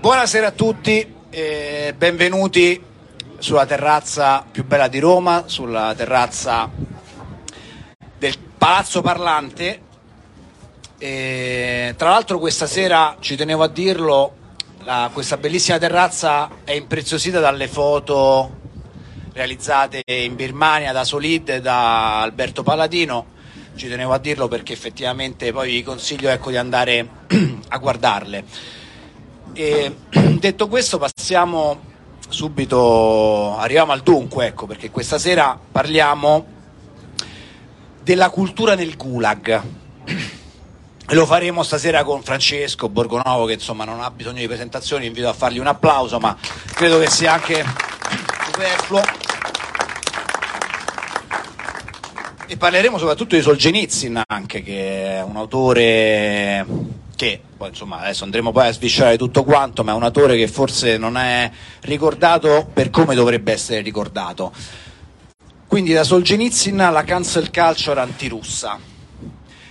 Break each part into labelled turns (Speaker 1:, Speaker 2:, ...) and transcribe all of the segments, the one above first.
Speaker 1: Buonasera a tutti, e benvenuti sulla terrazza più bella di Roma, sulla terrazza del Palazzo Parlante. E, tra l'altro questa sera, ci tenevo a dirlo, la, questa bellissima terrazza è impreziosita dalle foto realizzate in Birmania da Solid e da Alberto Paladino. Ci tenevo a dirlo perché effettivamente poi vi consiglio ecco, di andare a guardarle. E, detto questo passiamo subito, arriviamo al dunque, ecco, perché questa sera parliamo della cultura nel gulag. E lo faremo stasera con Francesco Borgonovo che insomma non ha bisogno di presentazioni, invito a fargli un applauso, ma credo che sia anche superfluo. E parleremo soprattutto di Solzhenitsyn anche, che è un autore che poi insomma adesso andremo poi a sviscerare tutto quanto, ma è un autore che forse non è ricordato per come dovrebbe essere ricordato. Quindi da Solzhenitsyn alla cancel culture antirussa.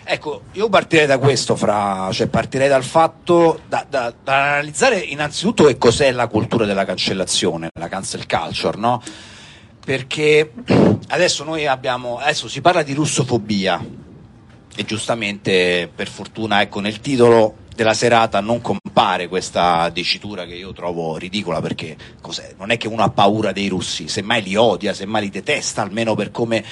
Speaker 1: Ecco, io partirei da questo, fra, cioè partirei dal fatto da, da, da, analizzare innanzitutto che cos'è la cultura della cancellazione, la cancel culture, no? Perché adesso noi abbiamo, adesso si parla di russofobia e giustamente per fortuna ecco nel titolo della serata non compare questa dicitura che io trovo ridicola perché non è che uno ha paura dei russi, semmai li odia, semmai li detesta, almeno per come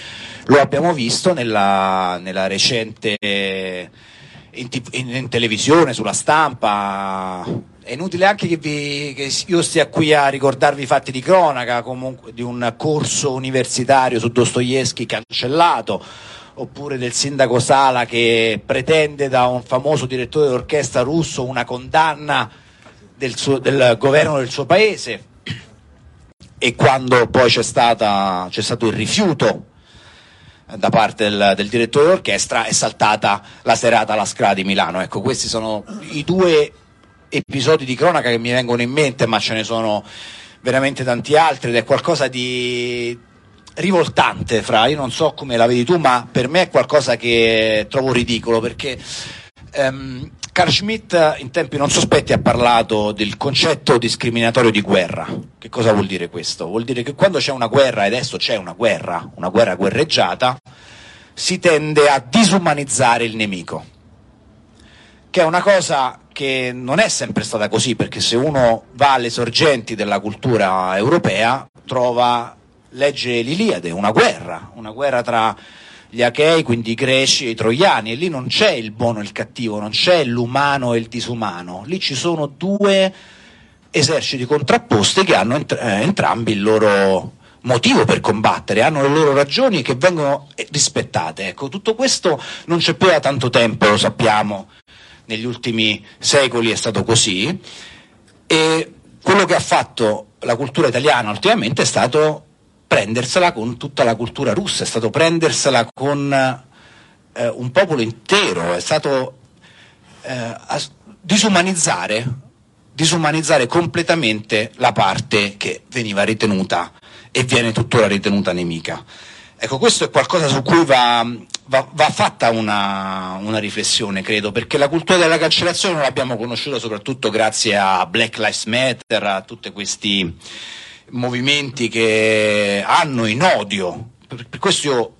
Speaker 1: lo abbiamo visto nella, nella recente in, in, in, televisione, sulla stampa. È inutile anche che, vi, che io stia qui a ricordarvi i fatti di cronaca comunque, di un corso universitario su Dostoevsky cancellato oppure del sindaco Sala che pretende da un famoso direttore d'orchestra russo una condanna del, suo, del governo del suo paese e quando poi c'è, stata, c'è stato il rifiuto da parte del, del, direttore d'orchestra è saltata la serata alla Scala di Milano. Ecco, questi sono i due episodi di cronaca che mi vengono in mente, ma ce ne sono veramente tanti altri ed è qualcosa di, rivoltante, Fra, io non so come la vedi tu, ma per me è qualcosa che trovo ridicolo perché um, Carl Schmitt in tempi non sospetti ha parlato del concetto discriminatorio di guerra. Che cosa vuol dire questo? Vuol dire che quando c'è una guerra, ed adesso c'è una guerra, una guerra guerreggiata, si tende a disumanizzare il nemico, che è una cosa che non è sempre stata così, perché se uno va alle sorgenti della cultura europea trova legge l'Iliade, una guerra, una guerra tra gli Achei, quindi i greci e i troiani, e lì non c'è il buono e il cattivo, non c'è l'umano e il disumano, lì ci sono due eserciti contrapposti che hanno entr- eh, entrambi il loro motivo per combattere, hanno le loro ragioni che vengono rispettate. Ecco, tutto questo non c'è più da tanto tempo, lo sappiamo, negli ultimi secoli è stato così, e quello che ha fatto la cultura italiana ultimamente è stato prendersela con tutta la cultura russa, è stato prendersela con eh, un popolo intero, è stato eh, disumanizzare, disumanizzare completamente la parte che veniva ritenuta e viene tuttora ritenuta nemica. Ecco, questo è qualcosa su cui va, va, va fatta una, una, riflessione, credo, perché la cultura della cancellazione l'abbiamo conosciuta soprattutto grazie a Black Lives Matter, a tutti questi movimenti che hanno in odio, per questo io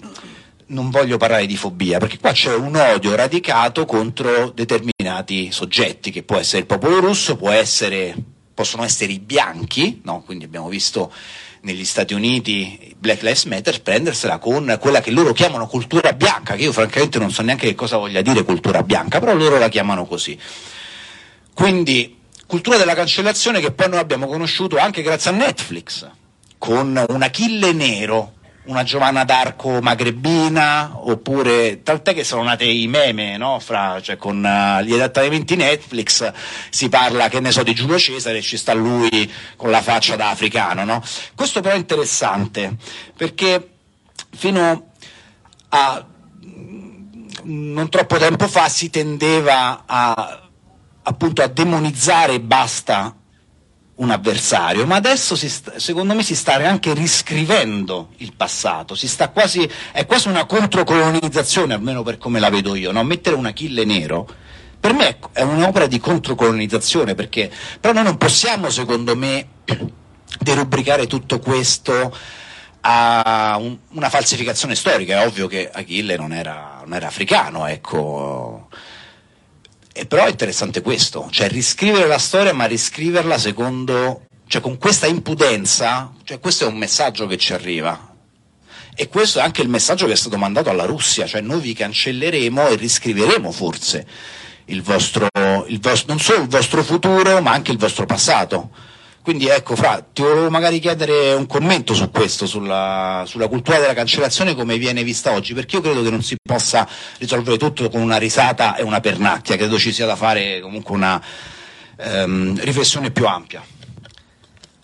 Speaker 1: non voglio parlare di fobia, perché qua c'è un odio radicato contro determinati soggetti, che può essere il popolo russo, essere, possono essere i bianchi, no? quindi abbiamo visto negli Stati Uniti Black Lives Matter prendersela con quella che loro chiamano cultura bianca, che io francamente non so neanche che cosa voglia dire cultura bianca, però loro la chiamano così. Quindi cultura della cancellazione che poi noi abbiamo conosciuto anche grazie a Netflix, con un Achille nero, una Giovanna d'Arco magrebina, oppure tant'è che sono nate i meme, no? Fra, cioè, con uh, gli adattamenti Netflix si parla, che ne so, di Giulio Cesare e ci sta lui con la faccia da africano, no? Questo però è interessante, perché fino a non troppo tempo fa si tendeva a appunto a demonizzare e basta un avversario, ma adesso sta, secondo me si sta anche riscrivendo il passato, quasi, è quasi una controcolonizzazione, almeno per come la vedo io, no? mettere un Achille nero per me è un'opera di controcolonizzazione, perché però noi non possiamo, secondo me, derubricare tutto questo a un, una falsificazione storica. È ovvio che Achille non era, non era africano, ecco. E però è interessante questo, cioè riscrivere la storia, ma riscriverla secondo, cioè con questa impudenza, cioè questo è un messaggio che ci arriva. E questo è anche il messaggio che è stato mandato alla Russia, cioè noi vi cancelleremo e riscriveremo forse il vostro, il vostro, non solo il vostro futuro, ma anche il vostro passato. Quindi ecco, Fra, ti volevo magari chiedere un commento su questo, sulla, sulla, cultura della cancellazione come viene vista oggi, perché io credo che non si possa risolvere tutto con una risata e una pernacchia, credo ci sia da fare comunque una ehm, riflessione più ampia.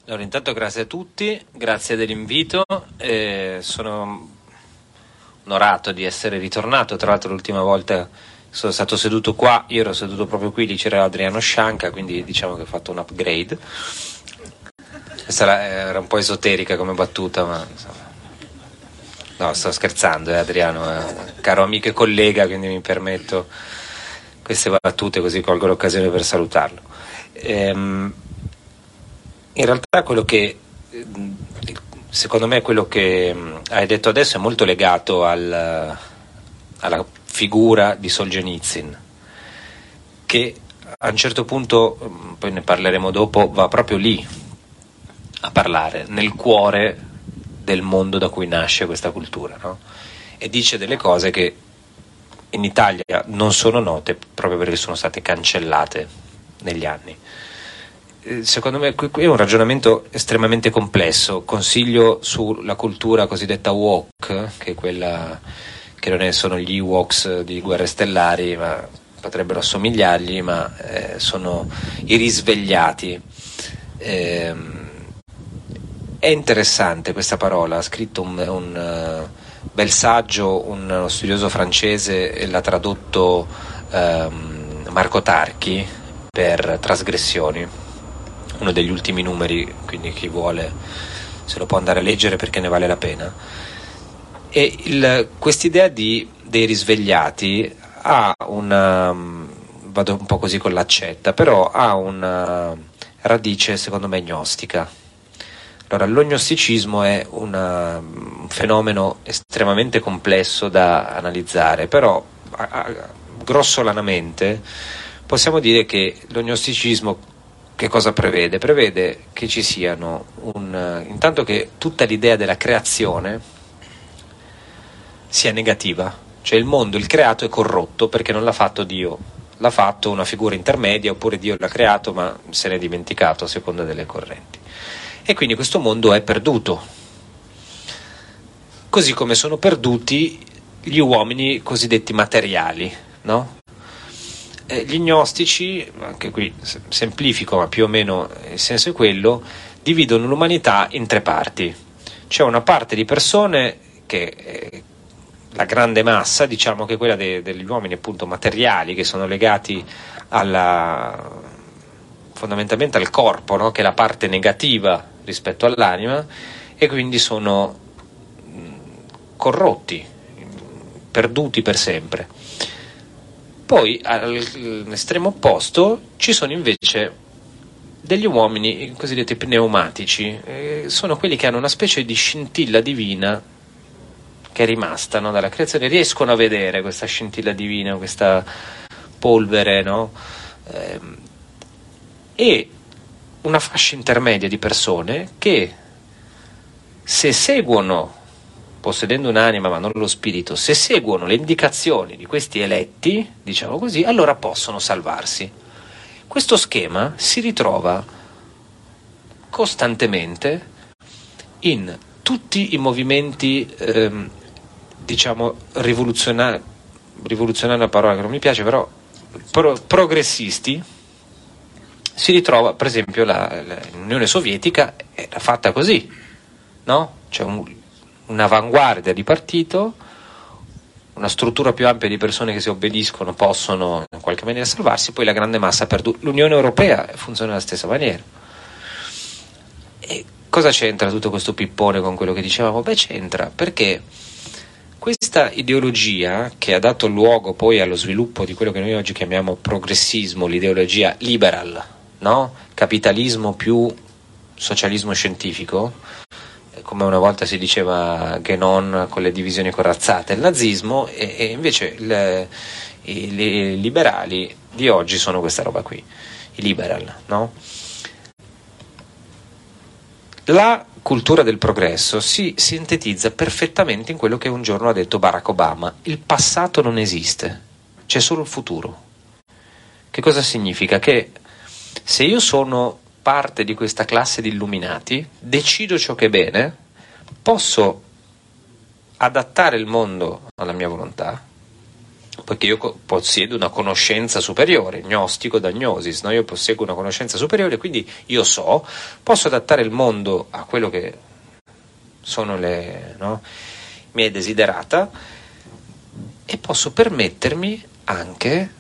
Speaker 2: Allora, intanto grazie a tutti, grazie dell'invito, eh, sono onorato di essere ritornato, tra l'altro l'ultima volta sono stato seduto qua, io ero seduto proprio qui, lì c'era Adriano Scianca, quindi diciamo che ho fatto un upgrade. Questa era un po' esoterica come battuta, ma insomma. No, sto scherzando, eh, Adriano, eh, caro amico e collega, quindi mi permetto queste battute così colgo l'occasione per salutarlo. Ehm, in realtà quello che secondo me quello che hai detto adesso è molto legato al, alla figura di Solzhenitsyn che a un certo punto, poi ne parleremo dopo, va proprio lì a parlare, nel cuore del mondo da cui nasce questa cultura no? e dice delle cose che in Italia non sono note proprio perché sono state cancellate negli anni. Eh, secondo me qui è un ragionamento estremamente complesso. Consiglio sulla cultura cosiddetta woke, che è quella che non è, sono gli Ewoks di Guerre Stellari, ma potrebbero assomigliargli, ma eh, sono i risvegliati. Eh, è interessante questa parola, ha scritto un, un uh, bel saggio uno studioso francese e l'ha tradotto um, Marco Tarchi per trasgressioni uno degli ultimi numeri, quindi chi vuole se lo può andare a leggere perché ne vale la pena. E quest'idea di, dei risvegliati ha una, vado un po' così con l'accetta, però ha una radice secondo me gnostica. Allora, l'ognosticismo è una, un fenomeno estremamente complesso da analizzare, però a, a, grossolanamente possiamo dire che l'ognosticismo che cosa prevede? Prevede che ci siano un, intanto che tutta l'idea della creazione sia negativa, cioè il mondo, il creato è corrotto perché non l'ha fatto Dio, l'ha fatto una figura intermedia oppure Dio l'ha creato ma se n'è dimenticato a seconda delle correnti. E quindi questo mondo è perduto, così come sono perduti gli uomini cosiddetti materiali, no? eh, gli gnostici, anche qui semplifico ma più o meno il senso è quello, dividono l'umanità in tre parti. C'è una parte di persone che eh, la grande massa, diciamo che è quella de, degli uomini appunto materiali che sono legati alla, fondamentalmente al corpo, no? che è la parte negativa rispetto all'anima e quindi sono corrotti, perduti per sempre poi all'estremo opposto ci sono invece degli uomini cosiddetti pneumatici, eh, sono quelli che hanno una specie di scintilla divina che è rimasta no, dalla creazione, riescono a vedere questa scintilla divina, questa polvere, no? eh, e una fascia intermedia di persone che se seguono possedendo un'anima ma non lo spirito, se seguono le indicazioni di questi eletti, diciamo così, allora possono salvarsi. Questo schema si ritrova costantemente in tutti i movimenti, ehm, diciamo, rivoluzionari, rivoluzionari è una parola che non mi piace, però pro- progressisti, si ritrova, per esempio, la, la, l'Unione Sovietica era fatta così, no? C'è un, un'avanguardia di partito, una struttura più ampia di persone che si obbediscono possono in qualche maniera salvarsi, poi la grande massa perduta. L'Unione Europea funziona alla stessa maniera. E cosa c'entra tutto questo pippone con quello che dicevamo? Beh, c'entra perché Questa ideologia che ha dato luogo poi allo sviluppo di quello che noi oggi chiamiamo progressismo, l'ideologia liberal, no? capitalismo più socialismo scientifico, come una volta si diceva che non con le divisioni corazzate, il nazismo e, e invece le, i, i, liberali di oggi sono questa roba qui, i liberal, no? La cultura del progresso si sintetizza perfettamente in quello che un giorno ha detto Barack Obama, il passato non esiste, c'è solo il futuro. Che cosa significa? Che se io sono parte di questa classe di illuminati, decido ciò che è bene, posso adattare il mondo alla mia volontà, perché io possiedo una conoscenza superiore, gnostico da gnosis, no? io posseggo una conoscenza superiore, quindi io so, posso adattare il mondo a quello che sono le no? miei desiderata e posso permettermi anche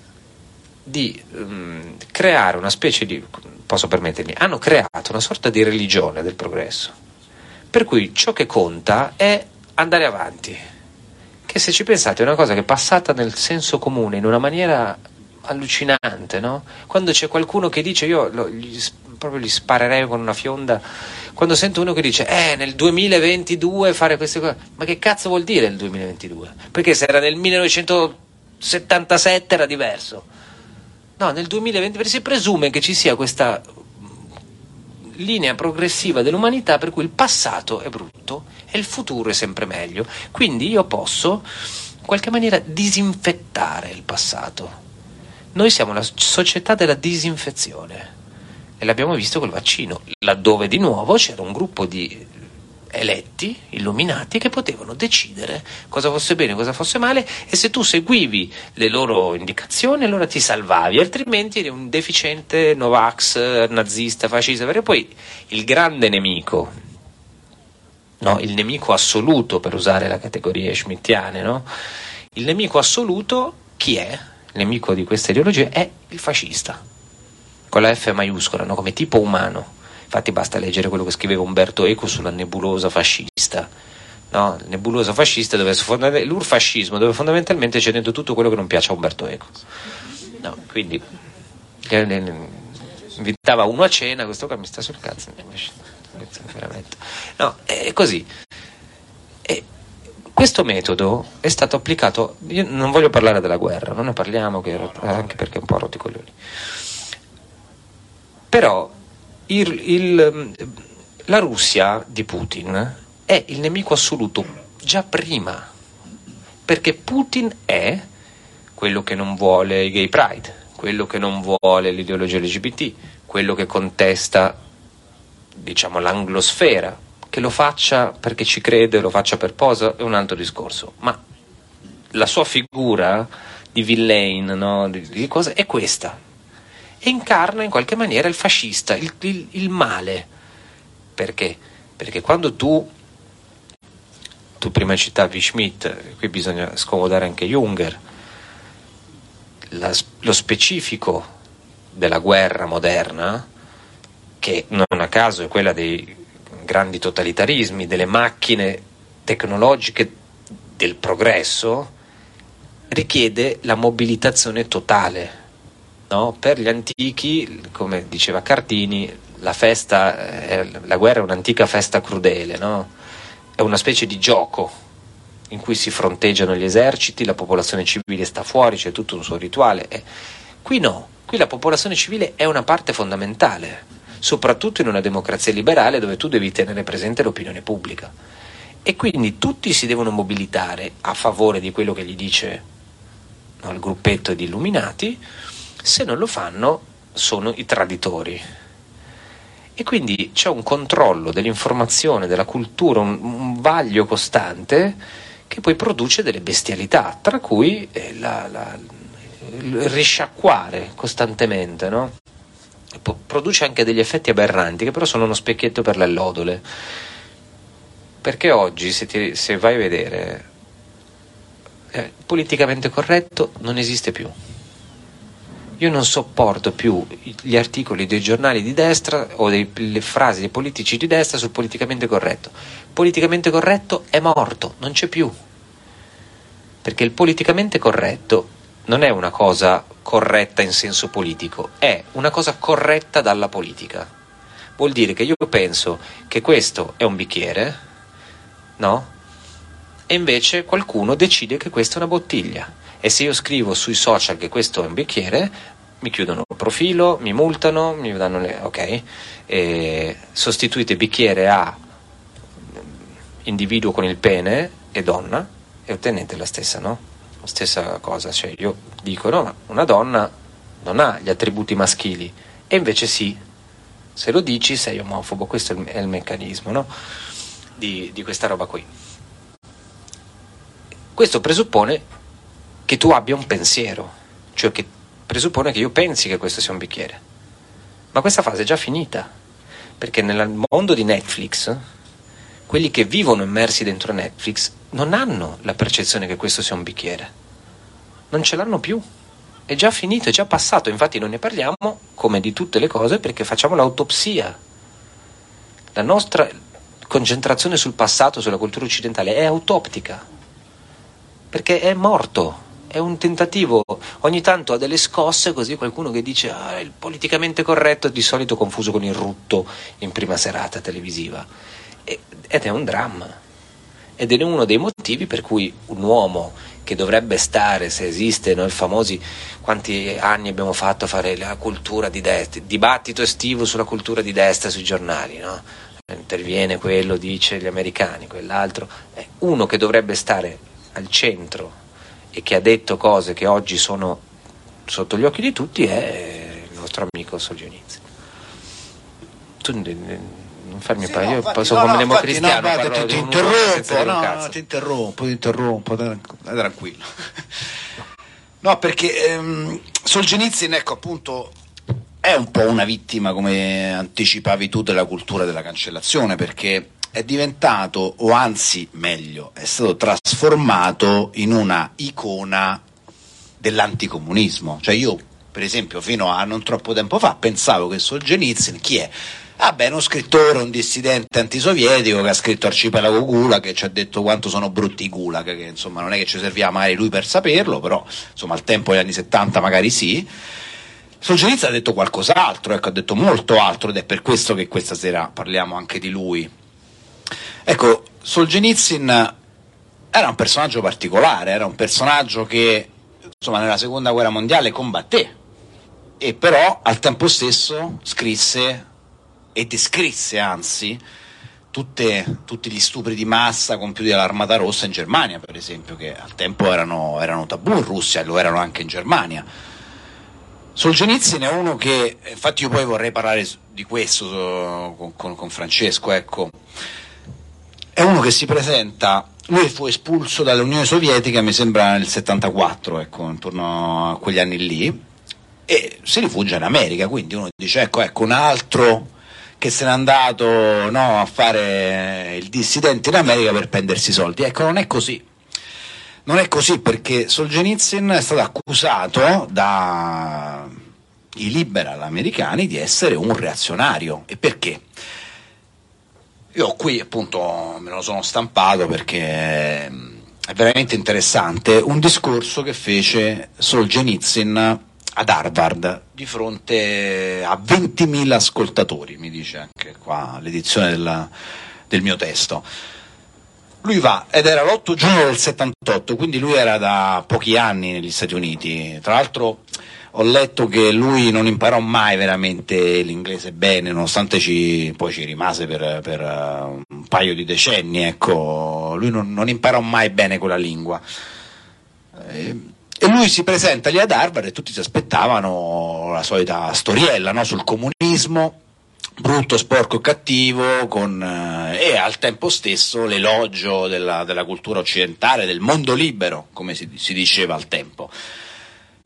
Speaker 2: di um, creare una specie di posso permettermi, hanno creato una sorta di religione del progresso. Per cui ciò che conta è andare avanti. Che se ci pensate è una cosa che è passata nel senso comune in una maniera allucinante, no? Quando c'è qualcuno che dice io lo, gli, proprio gli sparerei con una fionda, quando sento uno che dice eh nel 2022 fare queste cose, ma che cazzo vuol dire il 2022? Perché se era nel 1977 era diverso. No, nel 2020 si presume che ci sia questa linea progressiva dell'umanità per cui il passato è brutto e il futuro è sempre meglio. Quindi io posso in qualche maniera disinfettare il passato. Noi siamo la società della disinfezione e l'abbiamo visto col vaccino, laddove di nuovo c'era un gruppo di eletti, illuminati, che potevano decidere cosa fosse bene, cosa fosse male e se tu seguivi le loro indicazioni allora ti salvavi, altrimenti eri un deficiente Novax, nazista, fascista, perché poi il grande nemico, no? il nemico assoluto per usare la categoria schmittiane, no? il nemico assoluto chi è? Il nemico di questa ideologia è il fascista, con la F maiuscola, no? come tipo umano Infatti basta leggere quello che scriveva Umberto Eco sulla nebulosa fascista. No? Nebulosa fascista dove l'urfascismo dove fondamentalmente c'è dentro tutto quello che non piace a Umberto Eco. No, quindi invitava uno a cena, questo qua mi sta sul cazzo. Veramente. No, è così. Questo metodo è stato applicato. Io non voglio parlare della guerra, non ne parliamo, anche perché è un po' rotti coglioni. Però il, il, la Russia di Putin è il nemico assoluto già prima, perché Putin è quello che non vuole i gay pride, quello che non vuole l'ideologia LGBT, quello che contesta diciamo l'anglosfera, che lo faccia perché ci crede, lo faccia per posa è un altro discorso, ma la sua figura di villain no, di, di cosa, è questa, e incarna in qualche maniera il fascista, il, il, il male. Perché? Perché quando tu, tu prima citavi Schmidt, qui bisogna scomodare anche Junger, la, lo specifico della guerra moderna, che non a caso è quella dei grandi totalitarismi, delle macchine tecnologiche del progresso, richiede la mobilitazione totale No? Per gli antichi, come diceva Cartini, la, festa, è, la guerra è un'antica festa crudele, no? è una specie di gioco in cui si fronteggiano gli eserciti, la popolazione civile sta fuori, c'è tutto un suo rituale. E qui no, qui la popolazione civile è una parte fondamentale, soprattutto in una democrazia liberale dove tu devi tenere presente l'opinione pubblica. E quindi tutti si devono mobilitare a favore di quello che gli dice no, il gruppetto di illuminati se non lo fanno sono i traditori. E quindi c'è un controllo dell'informazione, della cultura, un, un vaglio costante che poi produce delle bestialità, tra cui eh, la, la, il risciacquare costantemente, no? produce anche degli effetti aberranti che però sono uno specchietto per le allodole. Perché oggi, se, ti, se vai a vedere, eh, politicamente corretto non esiste più. Io non sopporto più gli articoli dei giornali di destra o dei, le frasi dei politici di destra sul politicamente corretto. Politicamente corretto è morto, non c'è più. Perché il politicamente corretto non è una cosa corretta in senso politico, è una cosa corretta dalla politica. Vuol dire che io penso che questo è un bicchiere, no? E invece qualcuno decide che questa è una bottiglia. E se io scrivo sui social che questo è un bicchiere, mi chiudono il profilo, mi multano, mi danno le... ok? E sostituite bicchiere a individuo con il pene e donna e ottenete la stessa, no? La stessa cosa, cioè io dico no, ma una donna non ha gli attributi maschili e invece sì, se lo dici sei omofobo, questo è il, è il meccanismo no? di, di questa roba qui. Questo presuppone che tu abbia un pensiero, cioè che presuppone che io pensi che questo sia un bicchiere. Ma questa fase è già finita, perché nel mondo di Netflix quelli che vivono immersi dentro Netflix non hanno la percezione che questo sia un bicchiere. Non ce l'hanno più. È già finito, è già passato. Infatti non ne parliamo come di tutte le cose perché facciamo l'autopsia. La nostra concentrazione sul passato, sulla cultura occidentale, è autoptica. Perché è morto. È un tentativo, ogni tanto ha delle scosse così qualcuno che dice ah, il politicamente corretto è di solito confuso con il rutto in prima serata televisiva ed è un dramma. Ed è uno dei motivi per cui un uomo che dovrebbe stare, se esiste, noi famosi, quanti anni abbiamo fatto a fare la cultura di destra, dibattito estivo sulla cultura di destra sui giornali, no? interviene quello, dice gli americani, quell'altro, uno che dovrebbe stare al centro e che ha detto cose che oggi sono sotto gli occhi di tutti è il nostro amico Solzhenitsyn. Tu non farmi sì, parlare, no, io sono no, come no, democristiano. No,
Speaker 1: ti, ti interrompo, no, no, ti interrompo, ti interrompo, tranquillo. No, perché ehm, Solzhenitsyn, ecco appunto, è un po' una vittima, come anticipavi tu, della cultura della cancellazione, perché è diventato, o anzi meglio, è stato trasformato in una icona dell'anticomunismo. Cioè io, per esempio, fino a non troppo tempo fa pensavo che Solzhenitsyn, chi è? Ah beh, uno scrittore, un dissidente antisovietico che ha scritto Arcipelago Gulag che ci ha detto quanto sono brutti i Gulag, che insomma non è che ci serviva magari lui per saperlo, però insomma al tempo degli anni 70 magari sì. Solzhenitsyn ha detto qualcos'altro, ecco, ha detto molto altro ed è per questo che questa sera parliamo anche di lui. Ecco, Solzhenitsyn era un personaggio particolare, era un personaggio che insomma nella seconda guerra mondiale combatté e però al tempo stesso scrisse e descrisse anzi tutte, tutti gli stupri di massa compiuti dall'Armata Rossa in Germania, per esempio, che al tempo erano, erano tabù in Russia e lo erano anche in Germania. Solzhenitsyn è uno che, infatti io poi vorrei parlare di questo con, con, con Francesco, ecco, è uno che si presenta, lui fu espulso dall'Unione Sovietica, mi sembra nel 74, ecco, intorno a quegli anni lì, e si rifugia in America, quindi uno dice ecco, ecco un altro che se n'è andato no, a fare il dissidente in America per prendersi soldi. Ecco, non è così. Non è così perché Solzhenitsyn è stato accusato dai liberal americani di essere un reazionario. E perché? Io qui appunto me lo sono stampato perché è veramente interessante un discorso che fece Solzhenitsyn ad Harvard di fronte a 20.000 ascoltatori, mi dice anche qua l'edizione della, del mio testo. Lui va ed era l'8 giugno del 78, quindi lui era da pochi anni negli Stati Uniti. Tra l'altro ho letto che lui non imparò mai veramente l'inglese bene, nonostante ci, poi ci rimase per, per uh, un paio di decenni. Ecco. Lui non, non imparò mai bene quella lingua. Eh, e lui si presenta lì ad Harvard e tutti si aspettavano la solita storiella no? sul comunismo, brutto, sporco e cattivo, con, eh, e al tempo stesso l'elogio della, della, cultura occidentale, del mondo libero, come si, si diceva al tempo.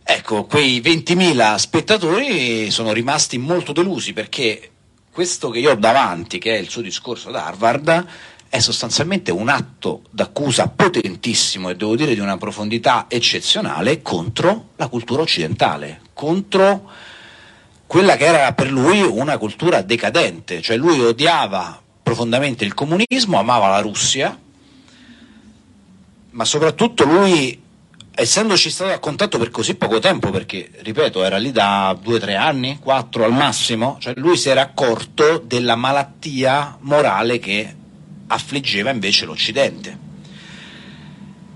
Speaker 1: Ecco, quei 20.000 spettatori sono rimasti molto delusi perché questo che io ho davanti, che è il suo discorso ad Harvard, è sostanzialmente un atto d'accusa potentissimo e devo dire di una profondità eccezionale contro la cultura occidentale, contro quella che era per lui una cultura decadente, cioè lui odiava profondamente il comunismo, amava la Russia, ma soprattutto lui essendoci stato a contatto per così poco tempo, perché ripeto, era lì da due o tre anni, quattro al massimo, cioè lui si era accorto della malattia morale che affliggeva invece l'Occidente.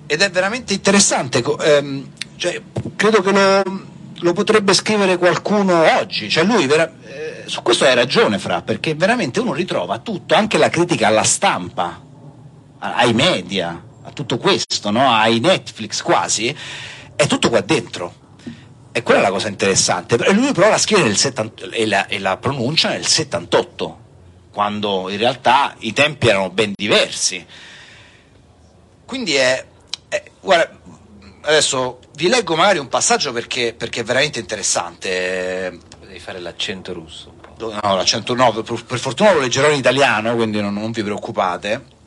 Speaker 1: Ed è veramente interessante, ehm, cioè, credo che lo, lo, potrebbe scrivere qualcuno oggi, cioè lui vera, eh, su questo hai ragione Fra, perché veramente uno ritrova tutto, anche la critica alla stampa, ai media, a tutto questo, no? ai Netflix quasi, è tutto qua dentro. E quella è la cosa interessante. E lui però la scrive nel 70, e, la, e la pronuncia nel 78, quando in realtà i tempi erano ben diversi. Quindi è, è guarda, adesso vi leggo magari un passaggio perché, perché è veramente interessante.
Speaker 2: Devi fare l'accento russo.
Speaker 1: No, l'accento no, per, per fortuna lo leggerò in italiano, quindi non, non vi preoccupate.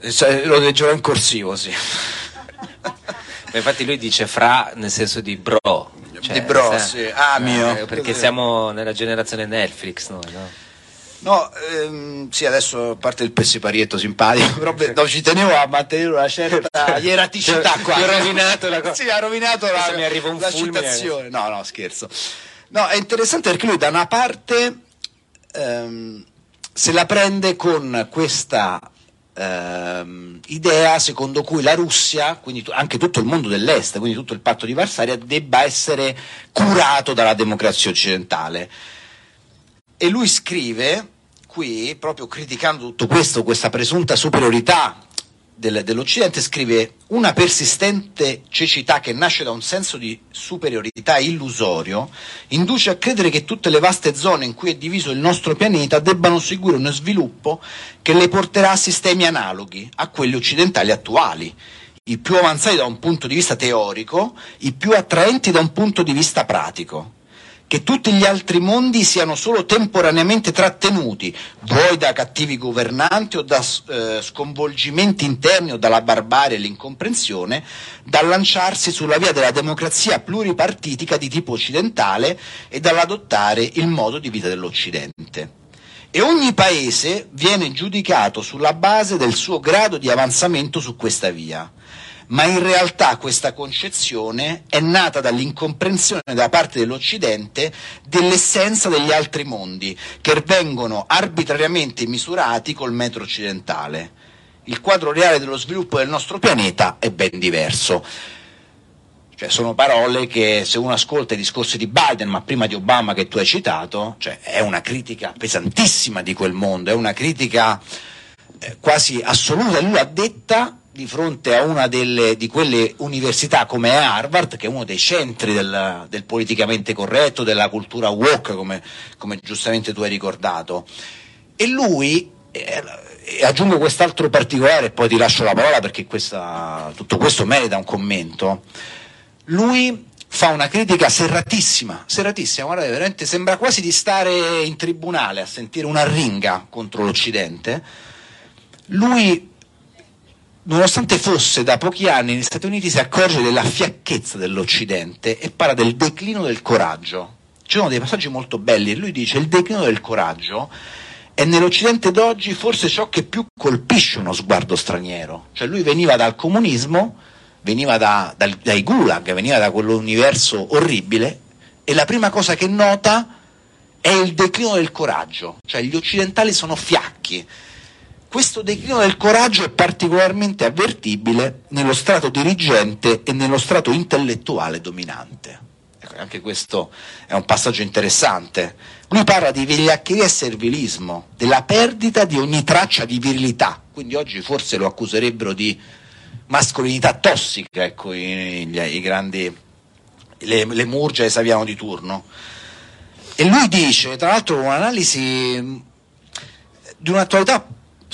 Speaker 1: Cioè, lo leggerò in corsivo, sì.
Speaker 2: Ma infatti lui dice fra nel senso di bro.
Speaker 1: Cioè, di bro, sa, sì. Ah, mio.
Speaker 2: Eh, perché siamo nella generazione Netflix noi, no?
Speaker 1: No, ehm, sì, adesso a parte il pessiparietto simpatico, però no, ci tenevo a mantenere una certa ieraticità qua.
Speaker 2: ha rovinato la cosa.
Speaker 1: Sì, ha rovinato la,
Speaker 2: mi arriva un
Speaker 1: la citazione. No, no, scherzo. No, è interessante perché lui da una parte ehm, se la prende con questa ehm, idea secondo cui la Russia, quindi anche tutto il mondo dell'Est, quindi tutto il patto di Varsavia, debba essere curato dalla democrazia occidentale. E lui scrive qui, proprio criticando tutto questo, questa presunta superiorità del, dell'Occidente scrive una persistente cecità che nasce da un senso di superiorità illusorio induce a credere che tutte le vaste zone in cui è diviso il nostro pianeta debbano seguire uno sviluppo che le porterà a sistemi analoghi a quelli occidentali attuali, i più avanzati da un punto di vista teorico, i più attraenti da un punto di vista pratico che tutti gli altri mondi siano solo temporaneamente trattenuti, vuoi da cattivi governanti o da eh, sconvolgimenti interni o dalla barbarie e l'incomprensione, da lanciarsi sulla via della democrazia pluripartitica di tipo occidentale e dall'adottare il modo di vita dell'Occidente. E ogni paese viene giudicato sulla base del suo grado di avanzamento su questa via ma in realtà questa concezione è nata dall'incomprensione da parte dell'Occidente dell'essenza degli altri mondi, che vengono arbitrariamente misurati col metro occidentale. Il quadro reale dello sviluppo del nostro pianeta è ben diverso. Cioè, sono parole che se uno ascolta i discorsi di Biden, ma prima di Obama che tu hai citato, cioè, è una critica pesantissima di quel mondo, è una critica eh, quasi assoluta. Lui l'ha detta di fronte a una delle, di quelle università come Harvard, che è uno dei centri del, del politicamente corretto, della cultura woke, come, come, giustamente tu hai ricordato. E lui, eh, e aggiungo quest'altro particolare e poi ti lascio la parola perché questa, tutto questo merita un commento, lui fa una critica serratissima, serratissima, guardate, veramente sembra quasi di stare in tribunale a sentire una ringa contro l'Occidente. Lui nonostante fosse da pochi anni negli Stati Uniti, si accorge della fiacchezza dell'Occidente e parla del declino del coraggio. Ci sono dei passaggi molto belli e lui dice il declino del coraggio è nell'Occidente d'oggi forse ciò che più colpisce uno sguardo straniero. Cioè lui veniva dal comunismo, veniva da, dal, dai gulag, veniva da quell'universo orribile e la prima cosa che nota è il declino del coraggio. Cioè gli occidentali sono fiacchi questo declino del coraggio è particolarmente avvertibile nello strato dirigente e nello strato intellettuale dominante. Ecco, anche questo è un passaggio interessante. Lui parla di vigliaccheria e servilismo, della perdita di ogni traccia di virilità, quindi oggi forse lo accuserebbero di mascolinità tossica, ecco, i, i, i grandi, le, le murge e Saviano di turno. E lui dice, tra l'altro, un'analisi di un'attualità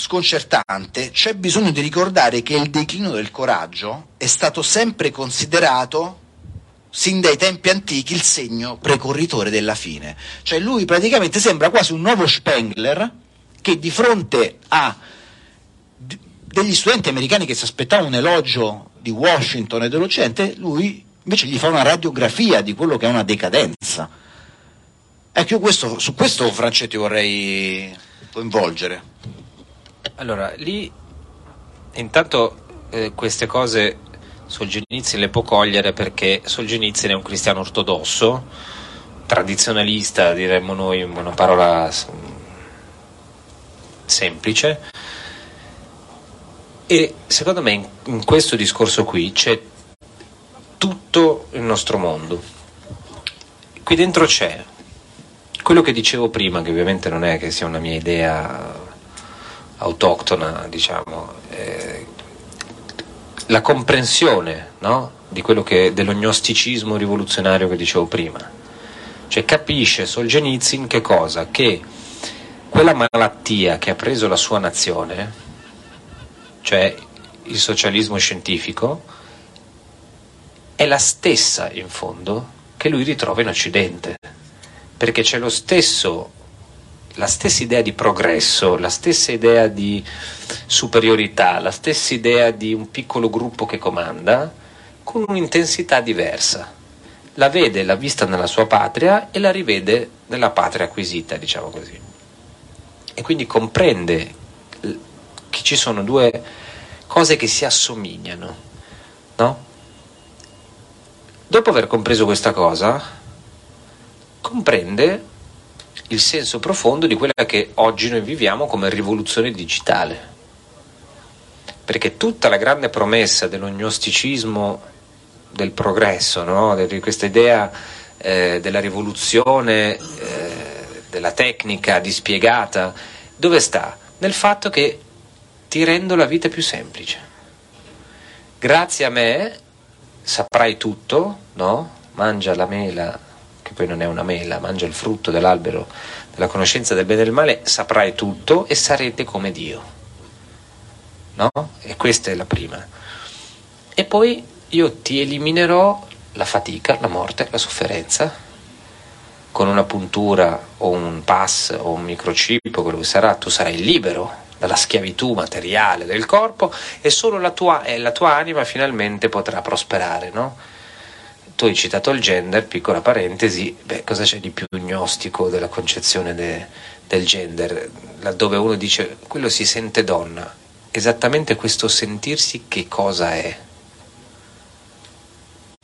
Speaker 1: sconcertante, c'è bisogno di ricordare che il declino del coraggio è stato sempre considerato sin dai tempi antichi il segno precorritore della fine. Cioè lui praticamente sembra quasi un nuovo Spengler che di fronte a degli studenti americani che si aspettavano un elogio di Washington e dell'Occidente, lui invece gli fa una radiografia di quello che è una decadenza. Ecco, io questo, su questo Francetti vorrei coinvolgere.
Speaker 2: Allora, lì intanto eh, queste cose Solzhenitsyn le può cogliere perché Solzhenitsyn è un cristiano ortodosso, tradizionalista, diremmo noi in una parola semplice, e secondo me in questo discorso qui c'è tutto il nostro mondo. Qui dentro c'è quello che dicevo prima, che ovviamente non è che sia una mia idea autoctona, diciamo, eh, la comprensione no? che, dell'ognosticismo rivoluzionario che dicevo prima. Cioè capisce Solzhenitsyn che cosa? Che quella malattia che ha preso la sua nazione, cioè il socialismo scientifico, è la stessa in fondo che lui ritrova in Occidente, perché c'è lo stesso la stessa idea di progresso, la stessa idea di superiorità, la stessa idea di un piccolo gruppo che comanda, con un'intensità diversa. La vede, l'ha vista nella sua patria e la rivede nella patria acquisita, diciamo così. E quindi comprende che ci sono due cose che si assomigliano, no? Dopo aver compreso questa cosa, comprende il senso profondo di quella che oggi noi viviamo come rivoluzione digitale. Perché tutta la grande promessa dell'ognosticismo del progresso, no? di questa idea eh, della rivoluzione, eh, della tecnica dispiegata, dove sta? Nel fatto che ti rendo la vita più semplice. Grazie a me saprai tutto, no? Mangia la mela che poi non è una mela, mangia il frutto dell'albero della conoscenza del bene e del male, saprai tutto e sarete come Dio. No? E questa è la prima. E poi io ti eliminerò la fatica, la morte, la sofferenza, con una puntura o un pass o un microchip quello che sarà, tu sarai libero dalla schiavitù materiale del corpo e solo la tua, eh, la tua anima finalmente potrà prosperare, no? Tu hai citato il gender, piccola parentesi, beh, cosa c'è di più gnostico della concezione de, del gender, laddove uno dice quello si sente donna, esattamente questo sentirsi che cosa è?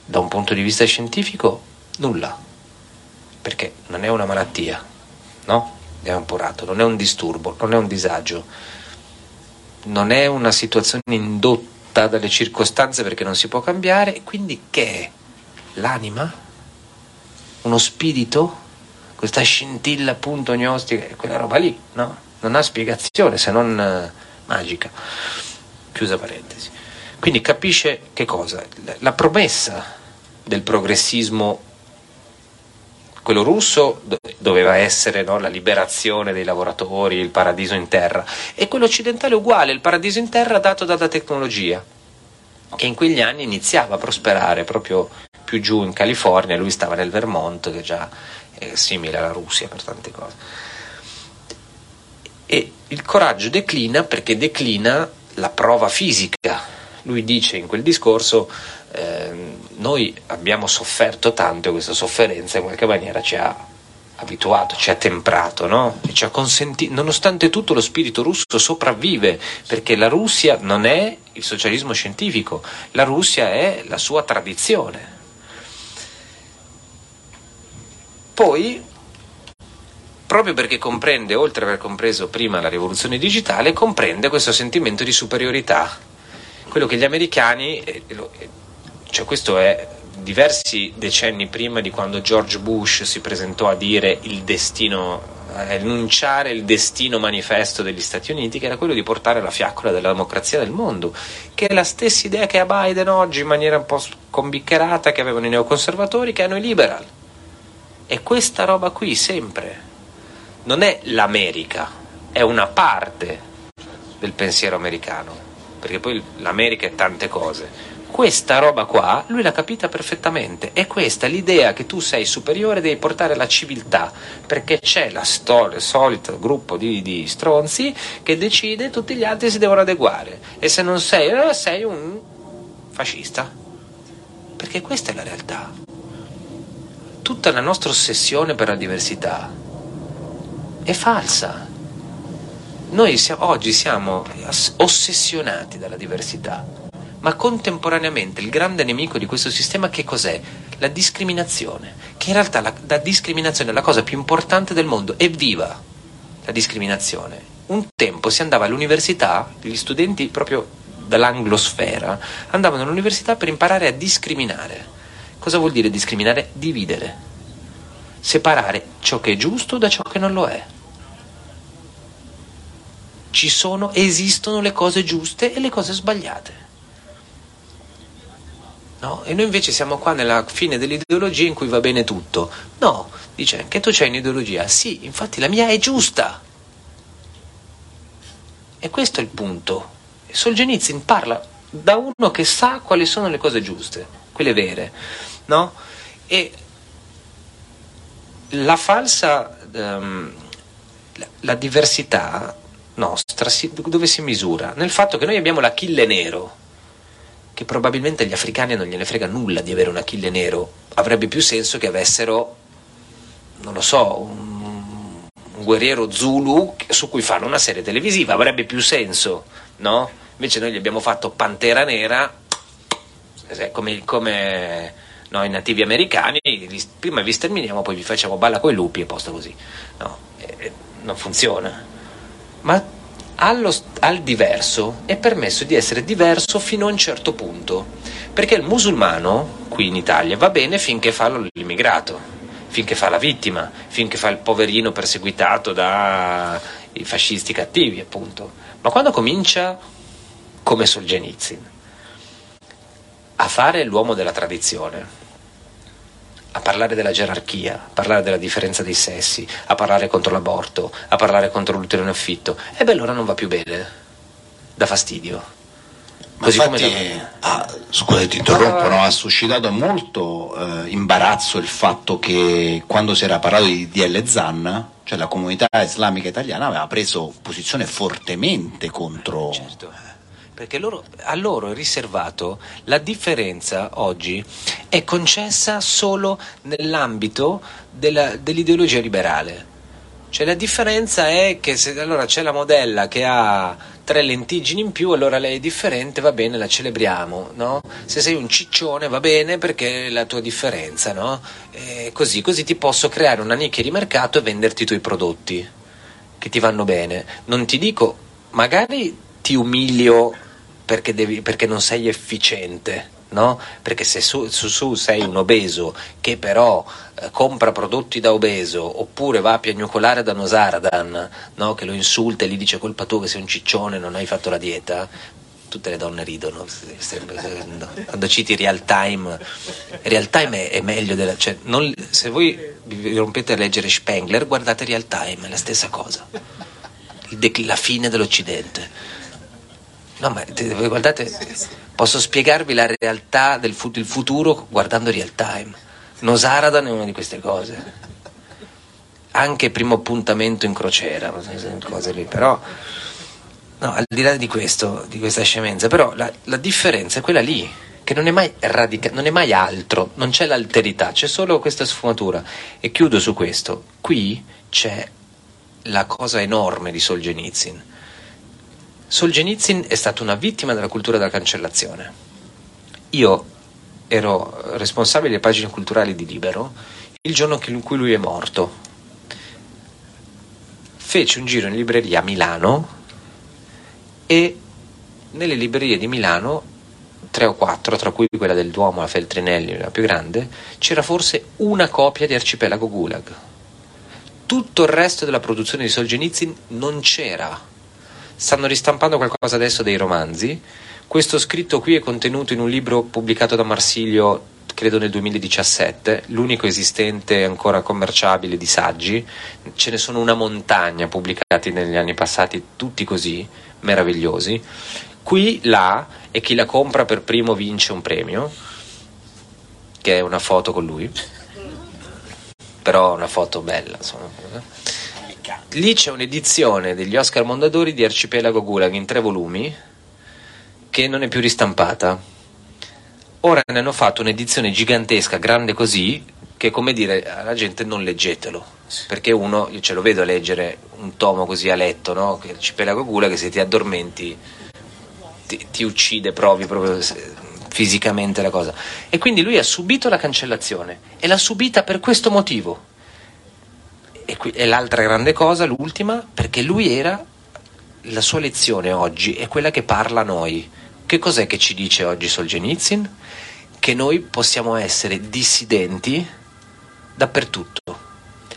Speaker 2: Da un punto di vista scientifico, nulla, perché non è una malattia, no? Abbiamo appurato, non è un disturbo, non è un disagio, non è una situazione indotta dalle circostanze perché non si può cambiare, quindi che è? L'anima, uno spirito, questa scintilla appunto gnostica, quella roba lì, no? Non ha spiegazione se non eh, magica. Chiusa parentesi. Quindi capisce che cosa? La promessa del progressismo, quello russo, doveva essere no, la liberazione dei lavoratori, il paradiso in terra, e quello occidentale uguale, il paradiso in terra dato dalla tecnologia, che in quegli anni iniziava a prosperare proprio più giù in California, lui stava nel Vermont, che già è simile alla Russia per tante cose. E il coraggio declina perché declina la prova fisica. Lui dice in quel discorso, eh, noi abbiamo sofferto tanto e questa sofferenza in qualche maniera ci ha abituato, ci ha temprato, no? Ci ha consentito, nonostante tutto lo spirito russo sopravvive, perché la Russia non è il socialismo scientifico, la Russia è la sua tradizione, Poi, proprio perché comprende, oltre ad aver compreso prima la rivoluzione digitale, comprende questo sentimento di superiorità. Quello che gli americani, eh, eh, cioè questo è diversi decenni prima di quando George Bush si presentò a dire il destino, a enunciare il destino manifesto degli Stati Uniti, che era quello di portare la fiaccola della democrazia nel mondo, che è la stessa idea che ha Biden oggi in maniera un po' combiccherata, che avevano i neoconservatori, che hanno i liberal. E questa roba qui sempre. Non è l'America, è una parte del pensiero americano, perché poi l'America è tante cose. Questa roba qua lui l'ha capita perfettamente, è questa l'idea che tu sei superiore, devi portare la civiltà, perché c'è la storia, il solito gruppo di, di stronzi che decide tutti gli altri si devono adeguare. E se non sei, eh, sei un fascista, perché questa è la realtà tutta la nostra ossessione per la diversità è falsa. Noi siamo, oggi siamo ossessionati dalla diversità, ma contemporaneamente il grande nemico di questo sistema che cos'è? La discriminazione, che in realtà la, la discriminazione è la cosa più importante del mondo, evviva la discriminazione. Un tempo si andava all'università, gli studenti proprio dall'anglosfera andavano all'università per imparare a discriminare. Cosa vuol dire discriminare? Dividere, separare ciò che è giusto da ciò che non lo è. Ci sono, esistono le cose giuste e le cose sbagliate. No? E noi invece siamo qua nella fine dell'ideologia in cui va bene tutto. No, dice che tu c'hai un'ideologia. Sì, infatti la mia è giusta. E questo è il punto. Solzhenitsyn parla da uno che sa quali sono le cose giuste, quelle vere, no? E la falsa, um, la, diversità nostra si, dove si misura? Nel fatto che noi abbiamo l'Achille nero, che probabilmente agli africani non gliene frega nulla di avere un Achille nero, avrebbe più senso che avessero, non lo so, un, un guerriero Zulu su cui fanno una serie televisiva, avrebbe più senso, no? Invece noi gli abbiamo fatto Pantera Nera, come, come no, i nativi americani, prima vi sterminiamo, poi vi facciamo balla con i lupi e posto così. No, eh, non funziona. Ma allo, al diverso è permesso di essere diverso fino a un certo punto, perché il musulmano qui in Italia va bene finché fa l'immigrato, finché fa la vittima, finché fa il poverino perseguitato dai fascisti cattivi, appunto. Ma quando comincia, come Solzhenitsyn, a fare l'uomo della tradizione, a parlare della gerarchia, a parlare della differenza dei sessi, a parlare contro l'aborto, a parlare contro l'utero in affitto, e beh allora non va più bene, dà fastidio.
Speaker 1: Ma Così infatti, come da... ah, scusate, ti interrompo, no? ha suscitato molto eh, imbarazzo il fatto che quando si era parlato di DL Zan, cioè la comunità islamica italiana aveva preso posizione fortemente contro...
Speaker 2: Certo perché loro, a loro è riservato la differenza oggi è concessa solo nell'ambito della, dell'ideologia liberale. Cioè la differenza è che se allora c'è la modella che ha tre lentiggini in più, allora lei è differente, va bene, la celebriamo, no? Se sei un ciccione va bene perché è la tua differenza, no? così, così ti posso creare una nicchia di mercato e venderti i tuoi prodotti che ti vanno bene. Non ti dico, magari ti umilio perché, devi, perché non sei efficiente. No? Perché se su, su, su, sei un obeso che però eh, compra prodotti da obeso oppure va a piagnucolare da Nosaradan no? che lo insulta e gli dice colpa tua che sei un ciccione, non hai fatto la dieta, tutte le donne ridono quando citi real time. Real time è, è meglio della. Cioè non, se voi vi rompete a leggere Spengler, guardate real time, è la stessa cosa. La fine dell'Occidente No, ma guardate, posso spiegarvi la realtà del futuro guardando real time. Nosaradan è una di queste cose. Anche primo appuntamento in crociera, cose lì, però. No, al di là di questo, di questa scemenza, però la, la differenza è quella lì, che non è mai radica- non è mai altro, non c'è l'alterità, c'è solo questa sfumatura. E chiudo su questo. Qui c'è la cosa enorme di Solzhenitsyn Solzhenitsyn è stato una vittima della cultura della cancellazione. Io ero responsabile delle pagine culturali di Libero il giorno in cui lui è morto. Fece un giro in libreria a Milano e nelle librerie di Milano, tre o quattro, tra cui quella del Duomo, la Feltrinelli, la più grande, c'era forse una copia di Arcipelago Gulag. Tutto il resto della produzione di Solzhenitsyn non c'era Stanno ristampando qualcosa adesso dei romanzi. Questo scritto qui è contenuto in un libro pubblicato da Marsilio, credo nel 2017, l'unico esistente ancora commerciabile di saggi. Ce ne sono una montagna pubblicati negli anni passati, tutti così, meravigliosi. Qui, là, e chi la compra per primo vince un premio, che è una foto con lui. Però una foto bella, insomma lì c'è un'edizione degli Oscar Mondadori di Arcipelago Gulag in tre volumi che non è più ristampata. Ora ne hanno fatto un'edizione gigantesca, grande così, che come dire alla gente non leggetelo, perché uno, io ce lo vedo a leggere un tomo così a letto, no? Che Arcipelago Gulag, che se ti addormenti ti, ti uccide, provi proprio fisicamente la cosa. E quindi lui ha subito la cancellazione e l'ha subita per questo motivo. E, qui, e l'altra grande cosa, l'ultima, perché lui era, la sua lezione oggi è quella che parla a noi. Che cos'è che ci dice oggi Solzhenitsyn? Che noi possiamo essere dissidenti dappertutto.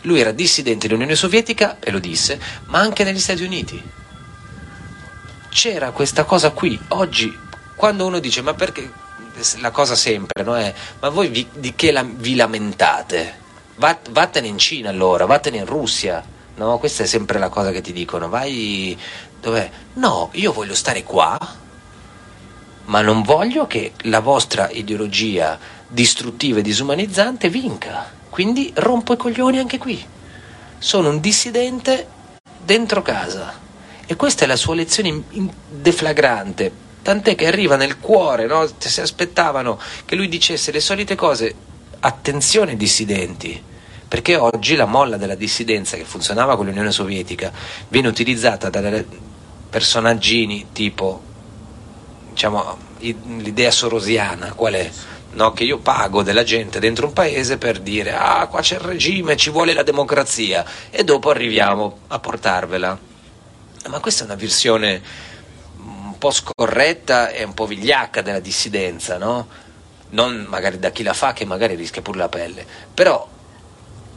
Speaker 2: Lui era dissidente dell'Unione Sovietica, e lo disse, ma anche negli Stati Uniti. C'era questa cosa qui. Oggi, quando uno dice, ma perché la cosa sempre, no? È, ma voi vi, di che la, vi lamentate? Vat, vattene in Cina allora, vattene in Russia, no? Questa è sempre la cosa che ti dicono, vai dov'è? No, io voglio stare qua, ma non voglio che la vostra ideologia distruttiva e disumanizzante vinca. Quindi rompo i coglioni anche qui. Sono un dissidente dentro casa. E questa è la sua lezione deflagrante. Tant'è che arriva nel cuore, no? si aspettavano che lui dicesse le solite cose. Attenzione dissidenti, perché oggi la molla della dissidenza che funzionava con l'Unione Sovietica viene utilizzata da personaggini tipo, diciamo, l'idea sorosiana, qual è? no, che io pago della gente dentro un paese per dire ah qua c'è il regime, ci vuole la democrazia e dopo arriviamo a portarvela. Ma questa è una versione un po' scorretta e un po' vigliacca della dissidenza, no? Non magari da chi la fa che magari rischia pure la pelle, però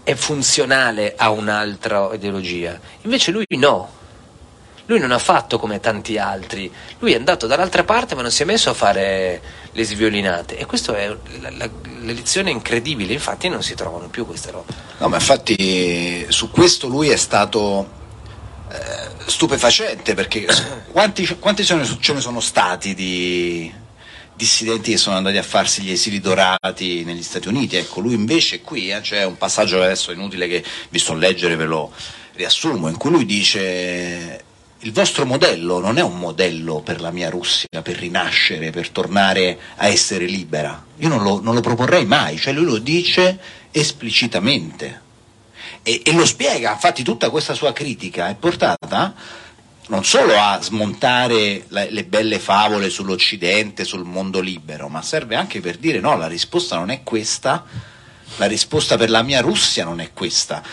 Speaker 2: è funzionale a un'altra ideologia. Invece lui no lui non ha fatto come tanti altri, lui è andato dall'altra parte ma non si è messo a fare le sviolinate e questa è la, la, la lezione incredibile, infatti non si trovano più queste robe.
Speaker 1: No, ma infatti su questo lui è stato eh, stupefacente perché quanti, quanti ce ne sono stati di dissidenti che sono andati a farsi gli esili dorati negli Stati Uniti? Ecco, lui invece qui eh, c'è un passaggio che adesso è inutile che vi sto a leggere, ve lo riassumo, in cui lui dice il vostro modello non è un modello per la mia Russia, per rinascere, per tornare a essere libera. Io non lo, non lo proporrei mai, cioè lui lo dice esplicitamente e, e, lo spiega, infatti tutta questa sua critica è portata non solo a smontare le, le belle favole sull'Occidente, sul mondo libero, ma serve anche per dire no, la risposta non è questa, la risposta per la mia Russia non è questa.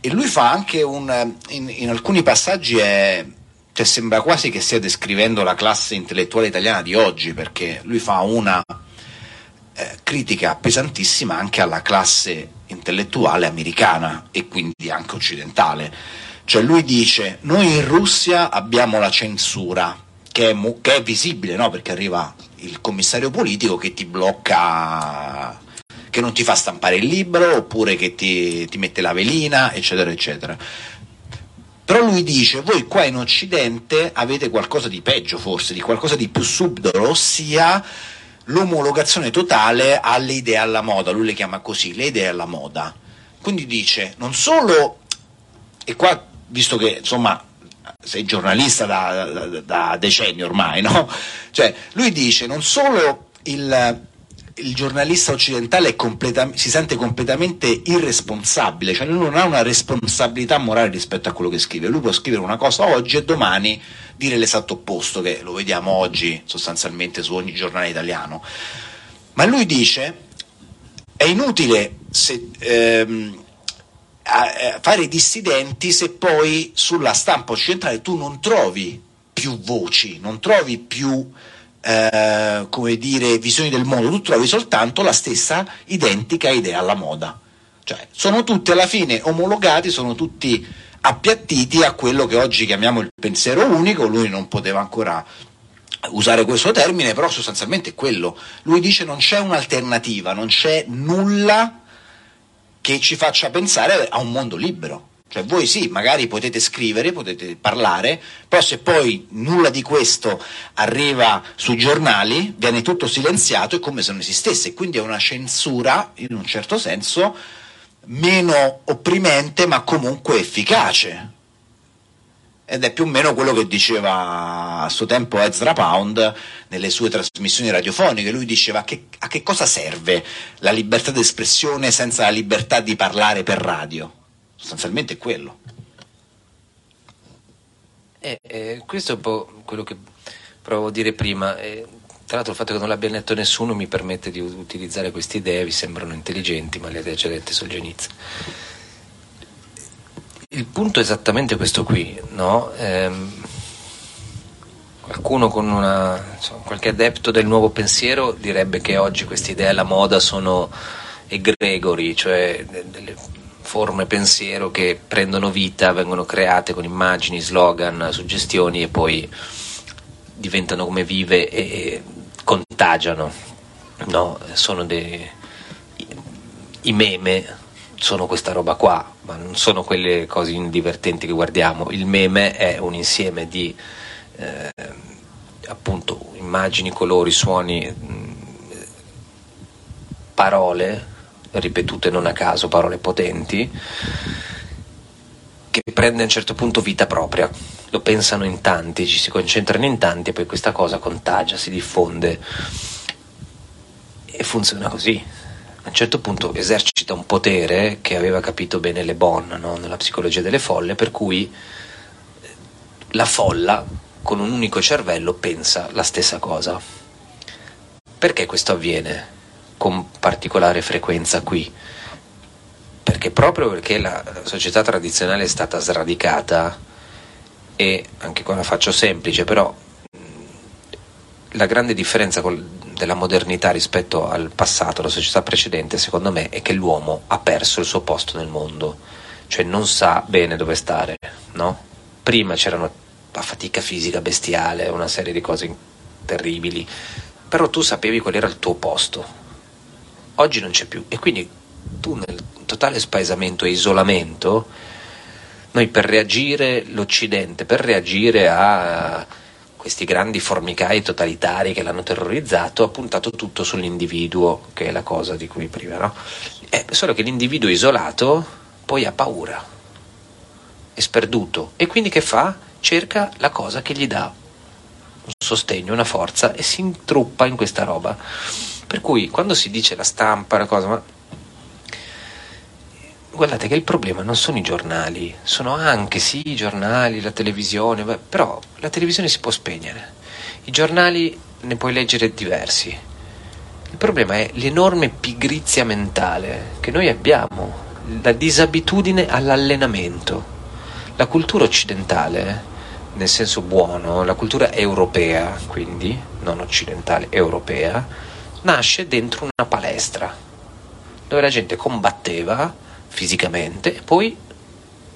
Speaker 1: E lui fa anche un, in, in alcuni passaggi è, cioè sembra quasi che stia descrivendo la classe intellettuale italiana di oggi, perché lui fa una eh, critica pesantissima anche alla classe intellettuale americana e quindi anche occidentale. Cioè lui dice, noi in Russia abbiamo la censura, che è, che è visibile, no? perché arriva il commissario politico che ti blocca, che non ti fa stampare il libro, oppure che ti, ti mette la velina, eccetera, eccetera però lui dice, voi qua in Occidente avete qualcosa di peggio forse, di qualcosa di più subdolo, ossia l'omologazione totale alle idee alla moda, lui le chiama così, le idee alla moda. Quindi dice, non solo, e qua, visto che insomma sei giornalista da, da, da decenni ormai, no? Cioè, lui dice non solo il il giornalista occidentale si sente completamente irresponsabile, cioè lui non ha una responsabilità morale rispetto a quello che scrive, lui può scrivere una cosa oggi e domani dire l'esatto opposto, che lo vediamo oggi sostanzialmente su ogni giornale italiano. Ma lui dice è inutile se, ehm, fare i dissidenti se poi sulla stampa occidentale tu non trovi più voci, non trovi più eh, come dire, visioni del mondo, tu trovi soltanto la stessa identica idea alla moda. Cioè, sono tutti alla fine omologati, sono tutti appiattiti a quello che oggi chiamiamo il pensiero unico, lui non poteva ancora usare questo termine, però sostanzialmente è quello. Lui dice non c'è un'alternativa, non c'è nulla che ci faccia pensare a un mondo libero. Cioè voi sì, magari potete scrivere, potete parlare, però se poi nulla di questo arriva sui giornali, viene tutto silenziato, è come se non esistesse, quindi è una censura, in un certo senso, meno opprimente ma comunque efficace. Ed è più o meno quello che diceva a suo tempo Ezra Pound nelle sue trasmissioni radiofoniche. Lui diceva che, a che cosa serve la libertà d'espressione senza la libertà di parlare per radio? sostanzialmente è quello.
Speaker 2: Eh, eh, questo è un po' quello che provo a dire prima, eh, tra l'altro il fatto che non l'abbia letto nessuno mi permette di utilizzare queste idee, vi sembrano intelligenti, ma le ha già dette Solgenizia. Il punto è esattamente questo qui, no? ehm, qualcuno con una, insomma, qualche adepto del nuovo pensiero direbbe che oggi queste idee alla moda sono egregori, cioè delle forme pensiero che prendono vita, vengono create con immagini, slogan, suggestioni e poi diventano come vive e contagiano. No? Sono dei, I meme sono questa roba qua, ma non sono quelle cose divertenti che guardiamo. Il meme è un insieme di eh, appunto immagini, colori, suoni, mh, parole ripetute non a caso, parole potenti, che prende a un certo punto vita propria. Lo pensano in tanti, ci si concentrano in tanti e poi questa cosa contagia, si diffonde e funziona così. A un certo punto esercita un potere che aveva capito bene Le Bon no? nella psicologia delle folle, per cui la folla con un unico cervello pensa la stessa cosa. Perché questo avviene? con particolare frequenza qui, perché proprio perché la società tradizionale è stata sradicata e anche qua la faccio semplice, però la grande differenza della modernità rispetto al passato, alla società precedente, secondo me, è che l'uomo ha perso il suo posto nel mondo, cioè non sa bene dove stare, no? Prima c'erano la fatica fisica bestiale, una serie di cose terribili, però tu sapevi qual era il tuo posto, oggi non c'è più. E quindi tu nel totale spaesamento e isolamento, noi per reagire, l'Occidente, per reagire a questi grandi formicai totalitari che l'hanno terrorizzato, ha puntato tutto sull'individuo, che è la cosa di cui prima, no? È solo che l'individuo isolato poi ha paura, è sperduto e quindi che fa? Cerca la cosa che gli dà un sostegno, una forza e si intruppa in questa roba. Per cui quando si dice la stampa, la cosa, ma guardate che il problema non sono i giornali, sono anche sì i giornali, la televisione, però la televisione si può spegnere, i giornali ne puoi leggere diversi. Il problema è l'enorme pigrizia mentale che noi abbiamo, la disabitudine all'allenamento. La cultura occidentale, nel senso buono, la cultura europea, quindi non occidentale, europea, nasce dentro una palestra dove la gente combatteva fisicamente e poi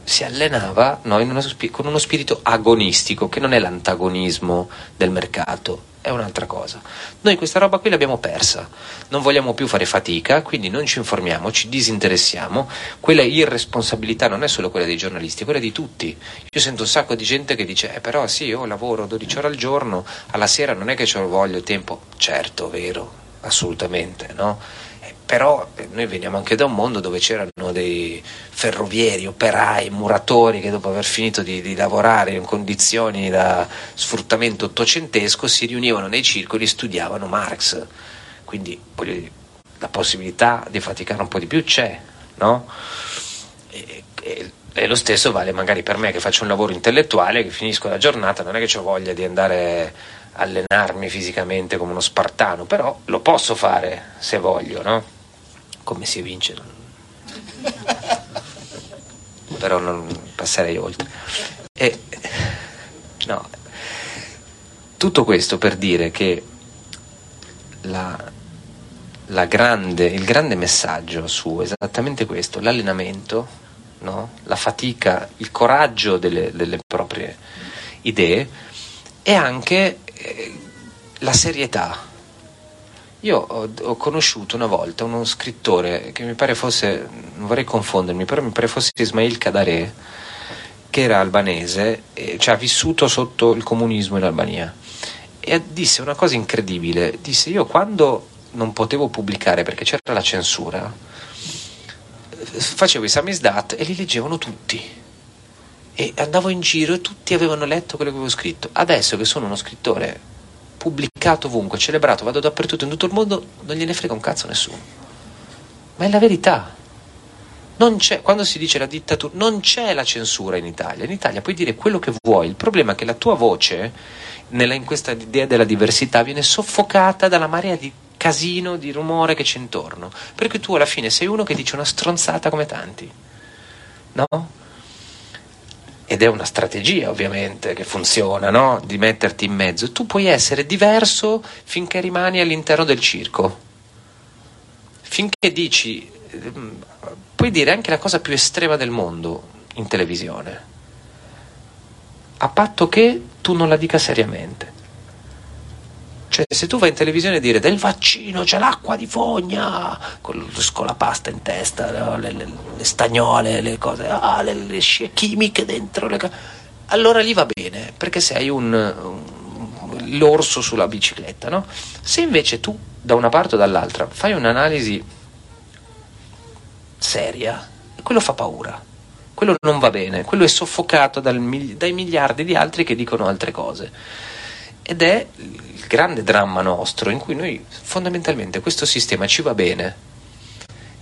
Speaker 2: si allenava no, uno, con uno spirito agonistico che non è l'antagonismo del mercato, è un'altra cosa. Noi questa roba qui l'abbiamo persa, non vogliamo più fare fatica, quindi non ci informiamo, ci disinteressiamo. Quella irresponsabilità non è solo quella dei giornalisti, è quella di tutti. Io sento un sacco di gente che dice: eh, però sì, io lavoro 12 ore al giorno, alla sera non è che ci voglio tempo. Certo, vero, assolutamente, no? Però eh, noi veniamo anche da un mondo dove c'erano dei ferrovieri, operai, muratori che dopo aver finito di, di lavorare in condizioni da sfruttamento ottocentesco si riunivano nei circoli e studiavano Marx. Quindi la possibilità di faticare un po' di più c'è, no? E, e, e, lo stesso vale magari per me che faccio un lavoro intellettuale, che finisco la giornata, non è che ho voglia di andare allenarmi fisicamente come uno spartano, però lo posso fare se voglio, no? Come si vince? però non passerei oltre. E, no. Tutto questo per dire che la, la grande, il grande messaggio su esattamente questo, l'allenamento, no? la fatica, il coraggio delle, delle proprie idee, è anche la serietà. Io ho, ho, conosciuto una volta uno scrittore che mi pare fosse, non vorrei confondermi, però mi pare fosse Ismail Kadare, che era albanese, e, cioè ha vissuto sotto il comunismo in Albania. E disse una cosa incredibile, disse io quando non potevo pubblicare perché c'era la censura, facevo i samizdat e li leggevano tutti e andavo in giro e tutti avevano letto quello che avevo scritto. Adesso che sono uno scrittore pubblicato ovunque, celebrato, vado dappertutto in tutto il mondo, non gliene frega un cazzo nessuno. Ma è la verità. Non c'è, quando si dice la dittatura, non c'è la censura in Italia. In Italia puoi dire quello che vuoi. Il problema è che la tua voce nella, in questa idea della diversità viene soffocata dalla marea di casino, di rumore che c'è intorno. Perché tu alla fine sei uno che dice una stronzata come tanti. No? Ed è una strategia ovviamente che funziona, no? Di metterti in mezzo. Tu puoi essere diverso finché rimani all'interno del circo. Finché dici, ehm, puoi dire anche la cosa più estrema del mondo in televisione a patto che tu non la dica seriamente. Cioè, se tu vai in televisione a dire del vaccino c'è l'acqua di fogna, con, con la pasta in testa, le, le, le, stagnole, le cose, ah, le, le scie chimiche dentro, allora lì va bene, perché sei un, un, l'orso sulla bicicletta, no? Se invece tu, da una parte o dall'altra, fai un'analisi seria, quello fa paura quello non va bene, quello è soffocato dal, dai miliardi di altri che dicono altre cose. Ed è il grande dramma nostro in cui noi fondamentalmente questo sistema ci va bene.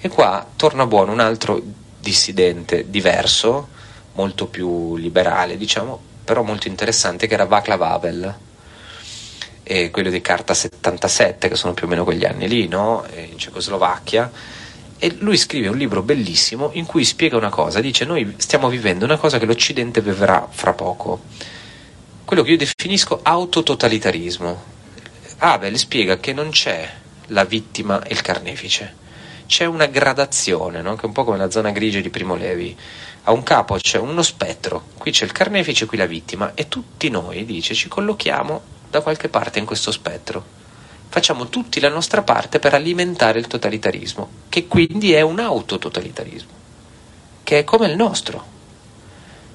Speaker 2: E qua torna buono un altro dissidente diverso, molto più liberale, diciamo, però molto interessante, che era Václav Havel, e quello di Carta 77, che sono più o meno quegli anni lì, no? in Cecoslovacchia e lui scrive un libro bellissimo in cui spiega una cosa, dice noi stiamo vivendo una cosa che l'Occidente vivrà fra poco, quello che io definisco autototalitarismo. Abel spiega che non c'è la vittima e il carnefice, c'è una gradazione, no? che è un po' come la zona grigia di Primo Levi. A un capo c'è uno spettro, qui c'è il carnefice, qui la vittima, e tutti noi, dice, ci collochiamo da qualche parte in questo spettro facciamo tutti la nostra parte per alimentare il totalitarismo, che quindi è un autototalitarismo, che è come il nostro.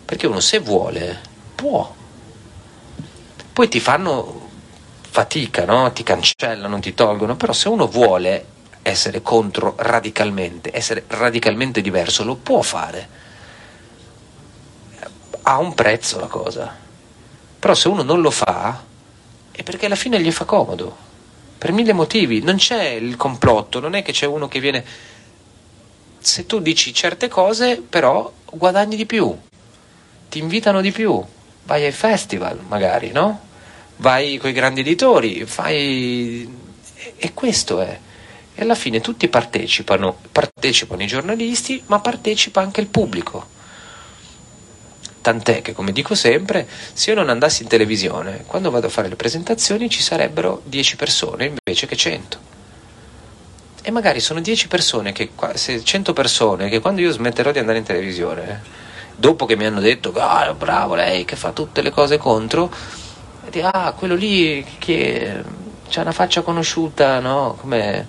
Speaker 2: Perché uno se vuole può. Poi ti fanno fatica, no? ti cancellano, ti tolgono, però se uno vuole essere contro radicalmente, essere radicalmente diverso, lo può fare. Ha un prezzo la cosa. Però se uno non lo fa, è perché alla fine gli fa comodo per mille motivi, non c'è il complotto, non è che c'è uno che viene... Se tu dici certe cose, però guadagni di più, ti invitano di più, vai ai festival magari, no? Vai con i grandi editori, fai... E questo è. E alla fine tutti partecipano, partecipano i giornalisti, ma partecipa anche il pubblico. Tant'è che, come dico sempre, se io non andassi in televisione, quando vado a fare le presentazioni ci sarebbero 10 persone invece che 100. E magari sono 10 persone, che, 100 persone, che quando io smetterò di andare in televisione, dopo che mi hanno detto, ah, bravo lei che fa tutte le cose contro, ah, quello lì che ha una faccia conosciuta, no? Come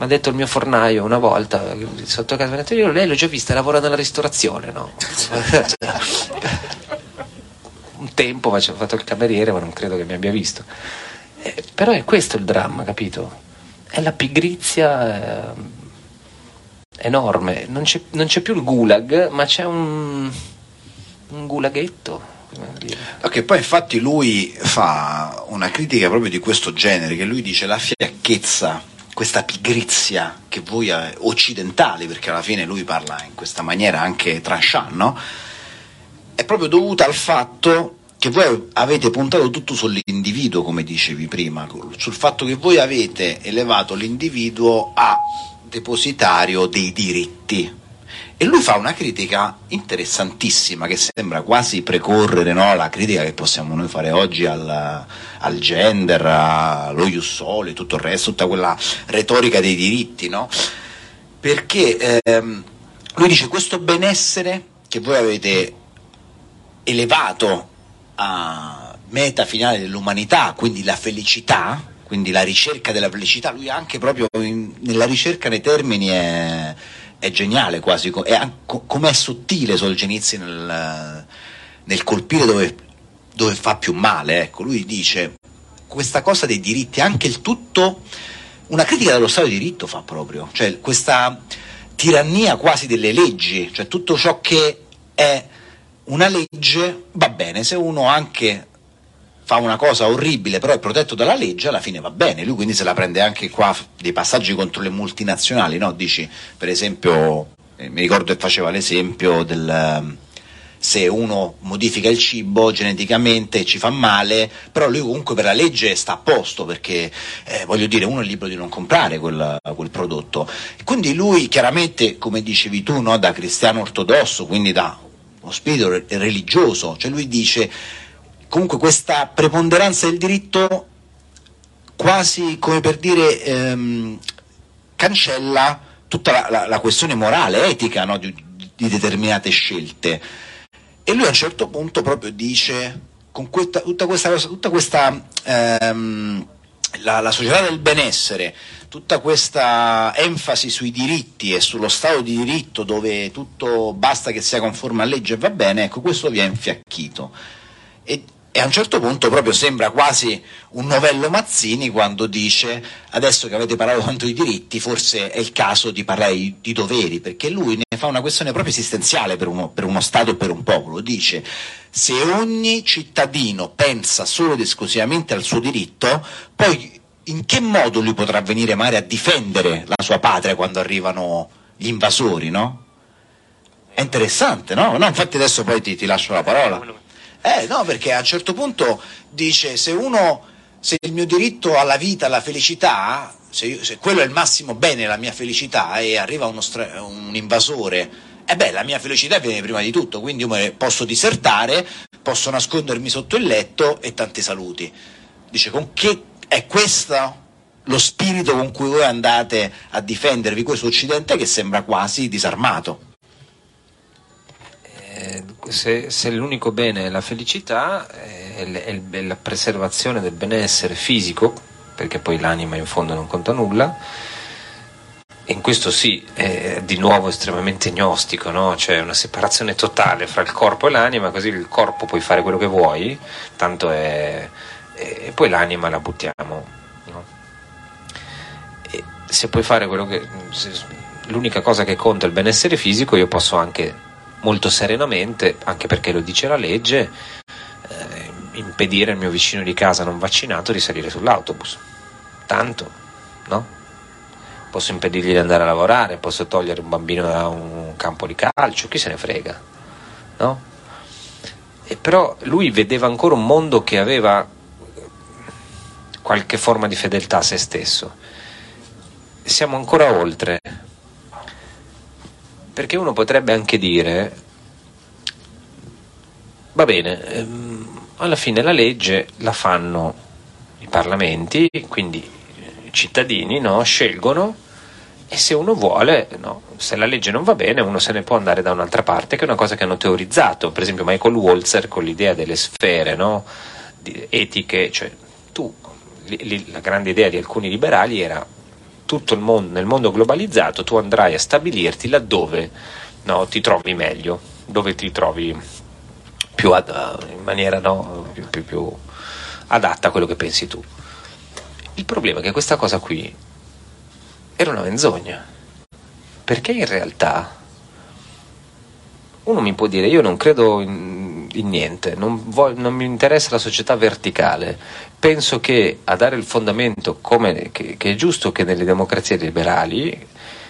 Speaker 2: mi ha detto il mio fornaio una volta sotto casa io lei l'ho già vista lavora nella ristorazione no? un tempo ho fatto il cameriere ma non credo che mi abbia visto eh, però è questo il dramma capito è la pigrizia eh, enorme non c'è, non c'è, più il gulag ma c'è un, un gulaghetto
Speaker 1: Ok, poi infatti lui fa una critica proprio di questo genere, che lui dice la fiacchezza questa pigrizia che voi eh, occidentali, perché alla fine lui parla in questa maniera anche tranchant, no? È proprio dovuta al fatto che voi avete puntato tutto sull'individuo, come dicevi prima, sul fatto che voi avete elevato l'individuo a depositario dei diritti, e lui fa una critica interessantissima che sembra quasi precorrere no, la critica che possiamo noi fare oggi al, al gender, allo iussole, tutto il resto, tutta quella retorica dei diritti, no? Perché ehm, lui dice questo benessere che voi avete elevato a meta finale dell'umanità, quindi la felicità, quindi la ricerca della felicità, lui anche proprio in, nella ricerca dei termini è è geniale quasi, è, com'è sottile Solzhenitsyn nel, nel colpire dove, dove, fa più male. Ecco, lui dice questa cosa dei diritti, anche il tutto, una critica dello Stato di diritto fa proprio, cioè questa tirannia quasi delle leggi, cioè tutto ciò che è una legge va bene, se uno anche fa una cosa orribile, però è protetto dalla legge, alla fine va bene. Lui quindi se la prende anche qua dei passaggi contro le multinazionali, no? Dici, per esempio, eh, mi ricordo che faceva l'esempio del se uno modifica il cibo geneticamente ci fa male, però lui comunque per la legge sta a posto perché eh, voglio dire uno è libero di non comprare quel, quel prodotto. Quindi lui chiaramente, come dicevi tu, no, da cristiano ortodosso, quindi da uno spirito religioso, cioè lui dice comunque questa preponderanza del diritto quasi come per dire ehm, cancella tutta la, la, la, questione morale, etica no, di, di, determinate scelte. E lui a un certo punto proprio dice, con questa, tutta questa, tutta questa ehm, la, la, società del benessere, tutta questa enfasi sui diritti e sullo Stato di diritto dove tutto basta che sia conforme a legge e va bene, ecco questo vi ha infiacchito. E, e a un certo punto proprio sembra quasi un novello Mazzini quando dice adesso che avete parlato tanto di diritti forse è il caso di parlare di, doveri, perché lui ne fa una questione proprio esistenziale per uno, per uno Stato e per un popolo. Dice se ogni cittadino pensa solo ed esclusivamente al suo diritto, poi in che modo lui potrà venire magari a difendere la sua patria quando arrivano gli invasori, no? È interessante, no? no infatti adesso poi ti, ti lascio la parola. Eh no, perché a un certo punto dice se uno, se il mio diritto alla vita, alla felicità, se, io, se quello è il massimo bene, la mia felicità, e arriva stra- un invasore, eh beh, la mia felicità viene prima di tutto, quindi io posso disertare, posso nascondermi sotto il letto e tanti saluti. Dice, con che è questo lo spirito con cui voi andate a difendervi questo Occidente che sembra quasi disarmato?
Speaker 2: Eh, se, se, l'unico bene è la felicità, è, è, è la preservazione del benessere fisico, perché poi l'anima in fondo non conta nulla, in questo sì, è di nuovo estremamente gnostico, no? c'è una separazione totale fra il corpo e l'anima, così il corpo puoi fare quello che vuoi, tanto è... e poi l'anima la buttiamo. No? se puoi fare quello che... Se, l'unica cosa che conta è il benessere fisico, io posso anche molto serenamente, anche perché lo dice la legge, eh, impedire al mio vicino di casa non vaccinato di salire sull'autobus. Tanto, no? Posso impedirgli di andare a lavorare, posso togliere un bambino da un campo di calcio, chi se ne frega, no? E però lui vedeva ancora un mondo che aveva qualche forma di fedeltà a se stesso. Siamo ancora oltre, perché uno potrebbe anche dire, va bene, ehm, alla fine la legge la fanno i parlamenti, quindi i cittadini no, scelgono e se uno vuole, no, se la legge non va bene, uno se ne può andare da un'altra parte, che è una cosa che hanno teorizzato, per esempio Michael Walzer con l'idea delle sfere no, etiche, cioè tu, la grande idea di alcuni liberali era tutto il mondo, nel mondo globalizzato tu andrai a stabilirti laddove no, ti trovi meglio, dove ti trovi più ad, in maniera no, più, più, più adatta a quello che pensi tu. Il problema è che questa cosa qui era una menzogna, perché in realtà uno mi può dire io non credo in, in niente, non, voglio, non, mi interessa la società verticale, penso che a dare il fondamento come, che, che, è giusto che nelle democrazie liberali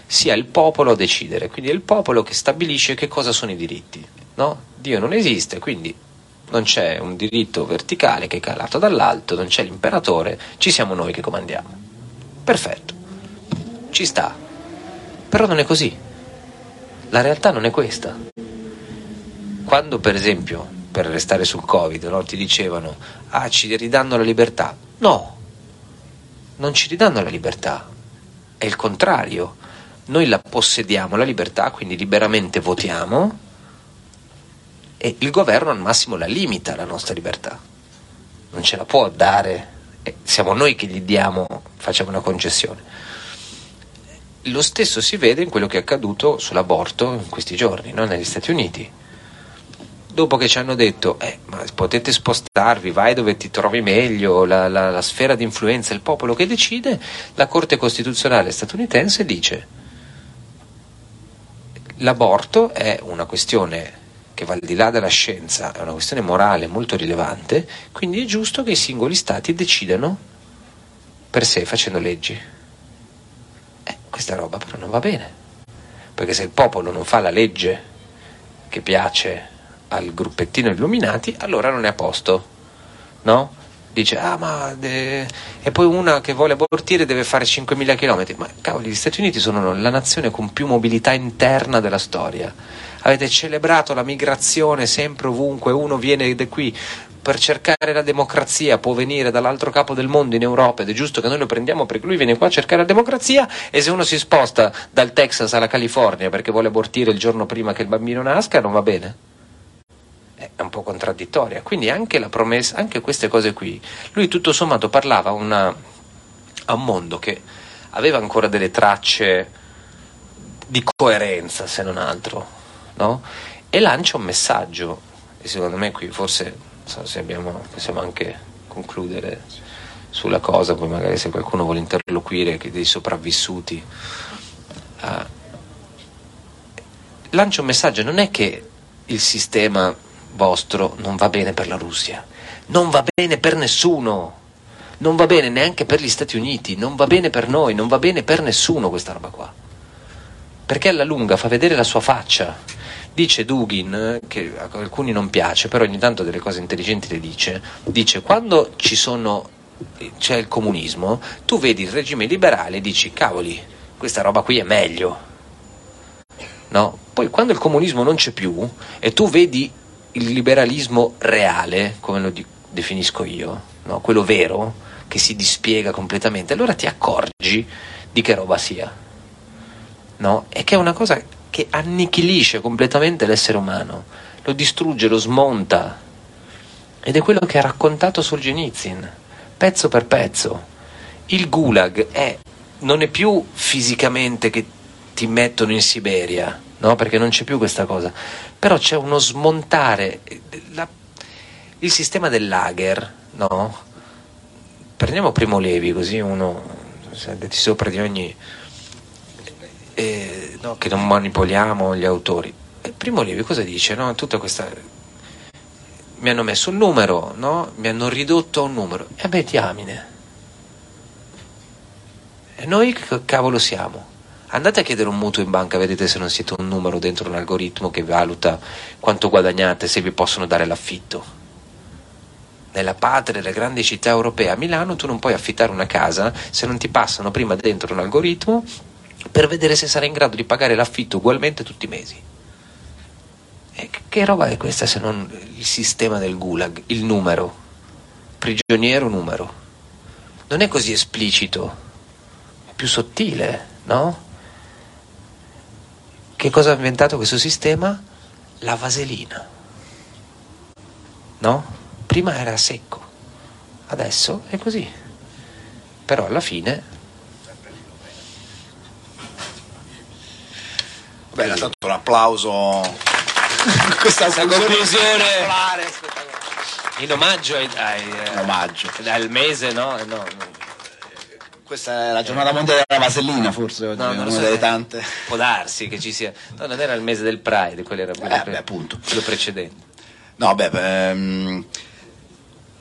Speaker 2: sia il popolo a decidere, quindi è il popolo che stabilisce che cosa sono i diritti. No? Dio non esiste, quindi non c'è un diritto verticale che è calato dall'alto, non c'è l'imperatore, ci siamo noi che comandiamo. Perfetto, ci sta, però non è così. La realtà non è questa. Quando per esempio, per restare sul Covid, no, ti dicevano, ah ci ridanno la libertà, no, non ci ridanno la libertà, è il contrario, noi la possediamo la libertà, quindi liberamente votiamo e il governo al massimo la limita la nostra libertà, non ce la può dare, siamo noi che gli diamo, facciamo una concessione. Lo stesso si vede in quello che è accaduto sull'aborto in questi giorni, no? negli Stati Uniti dopo che ci hanno detto eh, potete spostarvi, vai dove ti trovi meglio, la, la, la sfera di influenza, il popolo che decide, la Corte Costituzionale statunitense dice l'aborto è una questione che va al di là della scienza, è una questione morale molto rilevante, quindi è giusto che i singoli stati decidano per sé facendo leggi. Eh, questa roba però non va bene, perché se il popolo non fa la legge che piace al gruppettino illuminati, allora non è a posto, no? Dice, ah ma... De... E poi una che vuole abortire deve fare 5.000 km. Ma cavoli, gli Stati Uniti sono la nazione con più mobilità interna della storia. Avete celebrato la migrazione sempre ovunque, uno viene da qui per cercare la democrazia, può venire dall'altro capo del mondo in Europa ed è giusto che noi lo prendiamo perché lui viene qua a cercare la democrazia e se uno si sposta dal Texas alla California perché vuole abortire il giorno prima che il bambino nasca non va bene è un po' contraddittoria. Quindi anche la promessa, anche queste cose qui, lui tutto sommato parlava una, a un mondo che aveva ancora delle tracce di coerenza, se non altro, no? e lancia un messaggio. E secondo me qui forse so se abbiamo, possiamo anche concludere sulla cosa, poi magari se qualcuno vuole interloquire dei sopravvissuti. Uh, lancia un messaggio, non è che il sistema vostro non va bene per la Russia, non va bene per nessuno, non va bene neanche per gli Stati Uniti, non va bene per noi, non va bene per nessuno questa roba qua. Perché alla lunga fa vedere la sua faccia. Dice Dugin, che a alcuni non piace, però ogni tanto delle cose intelligenti le dice, dice quando ci sono, c'è il comunismo, tu vedi il regime liberale e dici cavoli, questa roba qui è meglio. No? Poi quando il comunismo non c'è più e tu vedi il liberalismo reale, come lo definisco io, no? quello vero, che si dispiega completamente, allora ti accorgi di che roba sia. No? E che è una cosa che annichilisce completamente l'essere umano, lo distrugge, lo smonta. Ed è quello che ha raccontato Solzhenitsyn, pezzo per pezzo. Il gulag è, non è più fisicamente che ti mettono in Siberia, no? perché non c'è più questa cosa, però c'è uno smontare, la, il sistema del lager, no? prendiamo Primo Levi così uno sente sopra di ogni... Eh, no, che non manipoliamo gli autori. Primo Levi cosa dice? No? Tutta questa... Mi hanno messo un numero, no? mi hanno ridotto a un numero. E beh, diamine. E noi che cavolo siamo? Andate a chiedere un mutuo in banca, vedete se non siete un numero dentro un algoritmo che valuta quanto guadagnate, se vi possono dare l'affitto. Nella patria delle grandi città europee, a Milano tu non puoi affittare una casa se non ti passano prima dentro un algoritmo per vedere se sarai in grado di pagare l'affitto ugualmente tutti i mesi. E che roba è questa se non il sistema del gulag, il numero, prigioniero numero? Non è così esplicito, è più sottile, no? Che cosa ha inventato questo sistema? La vaselina. No? Prima era secco, adesso è così. Però alla fine...
Speaker 1: Beh, tanto un applauso.
Speaker 2: Questa, Questa conclusione in omaggio ai, ai,
Speaker 1: in omaggio.
Speaker 2: al mese, no? no, no
Speaker 1: questa è la giornata mondiale della vasellina, forse oggi, no, una so, delle tante.
Speaker 2: Può darsi che ci sia. No, non era il mese del Pride, quello era quello,
Speaker 1: eh, pre- beh, appunto.
Speaker 2: quello precedente.
Speaker 1: No, beh, ehm,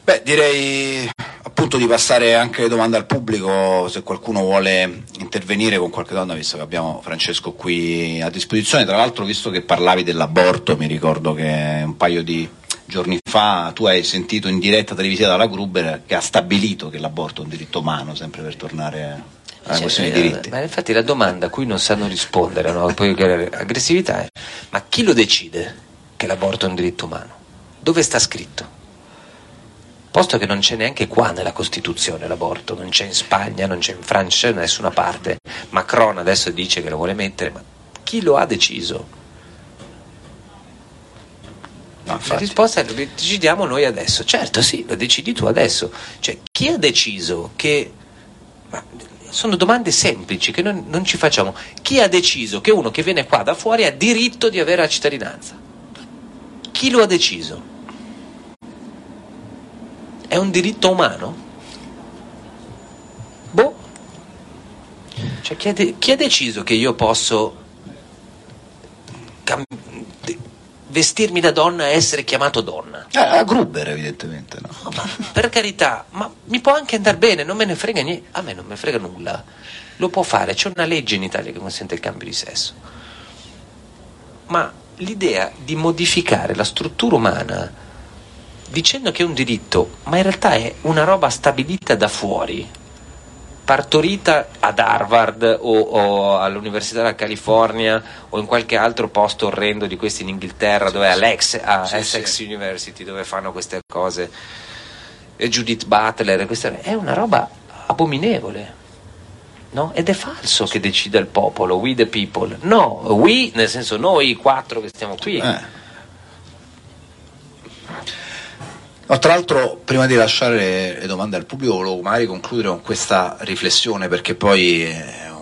Speaker 1: beh, direi appunto di passare anche le domande al pubblico, se qualcuno vuole intervenire con qualche donna, visto che abbiamo Francesco qui a disposizione. Tra l'altro, visto che parlavi dell'aborto, mi ricordo che un paio di giorni fa tu hai sentito in diretta televisiva dalla Gruber che ha stabilito che l'aborto è un diritto umano, sempre per tornare alla cioè, questione dei diritti.
Speaker 2: Ma infatti la domanda a cui non sanno rispondere, no? poi aggressività è ma chi lo decide che l'aborto è un diritto umano? Dove sta scritto? Posto che non c'è neanche qua nella Costituzione l'aborto, non c'è in Spagna, non c'è in Francia, da nessuna parte. Macron adesso dice che lo vuole mettere, ma chi lo ha deciso? No, la risposta è lo decidiamo noi adesso. Certo, sì, lo decidi tu adesso. Cioè, chi ha deciso che... Ma sono domande semplici che non, non ci facciamo. Chi ha deciso che uno che viene qua da fuori ha diritto di avere la cittadinanza? Chi lo ha deciso? È un diritto umano? Boh. Cioè, chi ha, de- chi ha deciso che io posso cam- vestirmi da donna e essere chiamato donna.
Speaker 1: Eh, a Gruber evidentemente no.
Speaker 2: no per carità, ma mi può anche andare bene, non me ne frega niente, a me non me frega nulla. Lo può fare, c'è una legge in Italia che consente il cambio di sesso. Ma l'idea di modificare la struttura umana dicendo che è un diritto, ma in realtà è una roba stabilita da fuori, partorita ad Harvard o, o, all'Università della California o in qualche altro posto orrendo di questi in Inghilterra dove è Alex, a sì, Essex sì. University dove fanno queste cose e Judith Butler queste, è una roba abominevole no? ed è falso che decida il popolo we the people no, we nel senso noi quattro che stiamo qui eh.
Speaker 1: No, tra l'altro, prima di lasciare le domande al pubblico, volevo magari concludere con questa riflessione perché poi un,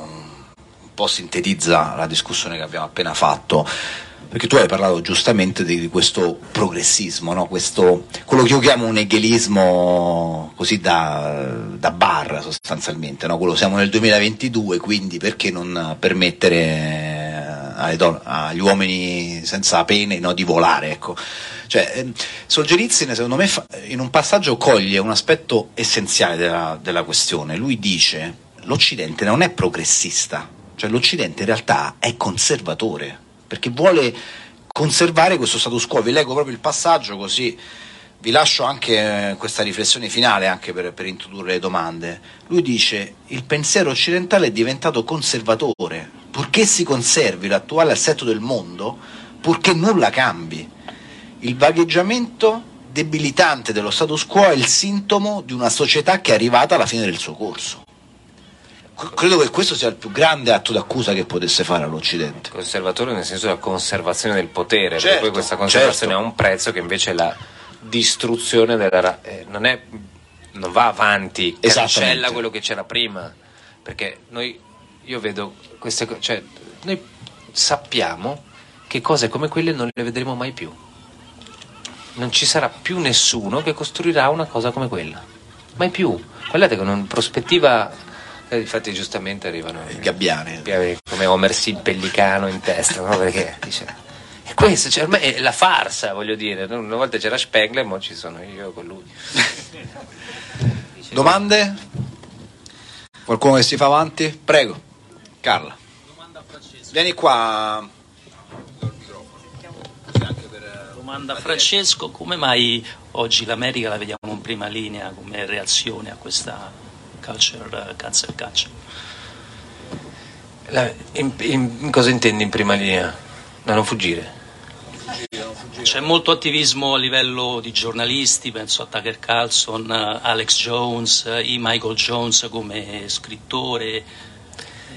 Speaker 1: un po' sintetizza la discussione che abbiamo appena fatto. Perché tu hai parlato giustamente di, questo progressismo, no? questo, quello che io chiamo un eghelismo così da, da bar sostanzialmente. No? Quello siamo nel 2022, quindi perché non permettere agli uomini senza pene no, di volare? Ecco. Cioè, ehm, Solzhenitsyn, secondo me, in un passaggio coglie un aspetto essenziale della, della questione. Lui dice l'Occidente non è progressista, cioè l'Occidente in realtà è conservatore, perché vuole conservare questo status quo. Vi leggo proprio il passaggio così vi lascio anche eh, questa riflessione finale anche per, per, introdurre le domande. Lui dice il pensiero occidentale è diventato conservatore, purché si conservi l'attuale assetto del mondo, purché nulla cambi. Il vagheggiamento debilitante dello status quo è il sintomo di una società che è arrivata alla fine del suo corso. Credo che questo sia il più grande atto d'accusa che potesse fare all'Occidente.
Speaker 2: Conservatore nel senso della conservazione del potere, certo, perché poi questa conservazione certo. ha un prezzo che invece la distruzione della... Eh, non, è, non va avanti, cancella quello che c'era prima, perché noi, io vedo queste cose, cioè noi sappiamo che cose come quelle non le vedremo mai più non ci sarà più nessuno che costruirà una cosa come quella. Mai più. Guardate con una prospettiva. Eh, infatti, giustamente arrivano
Speaker 1: i gabbiani
Speaker 2: come Homer sì, il pellicano in testa, no? Perché dice. E questo cioè, ormai è la farsa, voglio dire. Una volta c'era Spengler, ma ci sono io con lui.
Speaker 1: Domande? Qualcuno che si fa avanti? Prego, Carla. Vieni qua.
Speaker 3: domanda a Francesco, come mai oggi l'America la vediamo in prima linea come reazione a questa culture, cancel culture?
Speaker 2: La, in, in, cosa intendi in prima linea? Da non fuggire?
Speaker 3: C'è molto attivismo a livello di giornalisti, penso a Tucker Carlson, Alex Jones, i Michael Jones come scrittore,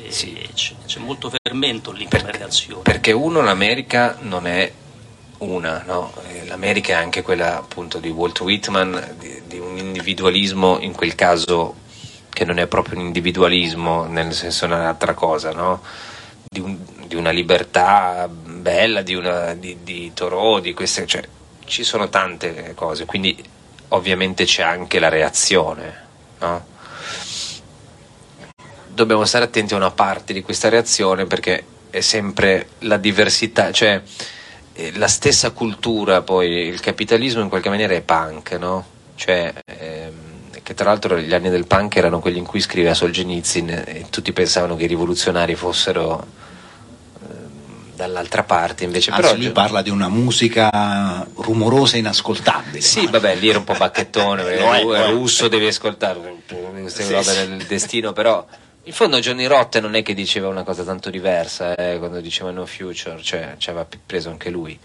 Speaker 3: sì. c'è, c'è, molto fermento lì come reazione.
Speaker 2: Perché uno l'America non è una, no? l'America è anche quella appunto di Walt Whitman, di, di, un individualismo in quel caso che non è proprio un individualismo, nel senso è un'altra cosa, no? Di, un, di, una libertà bella, di, una, di, di Thoreau, di queste, cioè, ci sono tante cose, quindi ovviamente c'è anche la reazione. No? Dobbiamo stare attenti a una parte di questa reazione perché è sempre la diversità, cioè eh, la stessa cultura, poi il capitalismo in qualche maniera è punk, no? Cioè, ehm, che tra l'altro gli anni del punk erano quelli in cui scriveva Solzhenitsyn e tutti pensavano che i rivoluzionari fossero ehm, dall'altra parte invece
Speaker 1: Anzi,
Speaker 2: però
Speaker 1: lui parla di una musica rumorosa e inascoltabile
Speaker 2: sì no? vabbè lì era un po' bacchettone è, russo devi ascoltare queste sì, robe sì. del destino però in fondo Johnny Rotte non è che diceva una cosa tanto diversa eh, quando diceva no future, cioè ci aveva preso anche lui.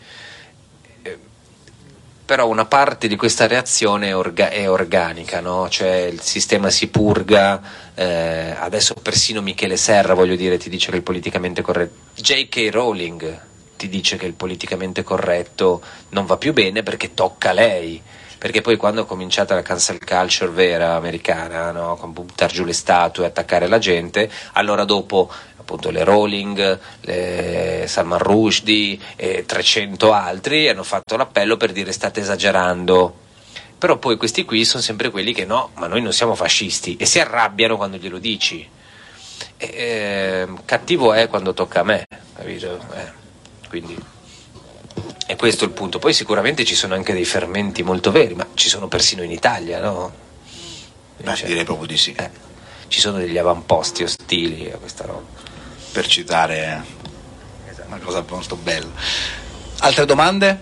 Speaker 2: Però una parte di questa reazione è, orga- è organica, no? cioè il sistema si purga, eh, adesso persino Michele Serra, voglio dire, ti dice che il politicamente corretto... J.K. Rowling ti dice che il politicamente corretto non va più bene perché tocca a lei perché poi quando è cominciata la cancel culture vera americana, no? con buttare giù le statue e attaccare la gente, allora dopo appunto le Rowling, le Salman Rushdie e 300 altri hanno fatto l'appello per dire state esagerando. Però poi questi qui sono sempre quelli che no, ma noi non siamo fascisti e si arrabbiano quando glielo dici. E, eh, cattivo è quando tocca a me, capito? Eh, quindi è questo il punto. Poi sicuramente ci sono anche dei fermenti molto veri, ma ci sono persino in Italia, no?
Speaker 1: Beh, cioè, direi proprio di sì.
Speaker 2: Eh, ci sono degli avamposti ostili a questa roba.
Speaker 1: Per citare esatto. una cosa molto bella. Altre domande?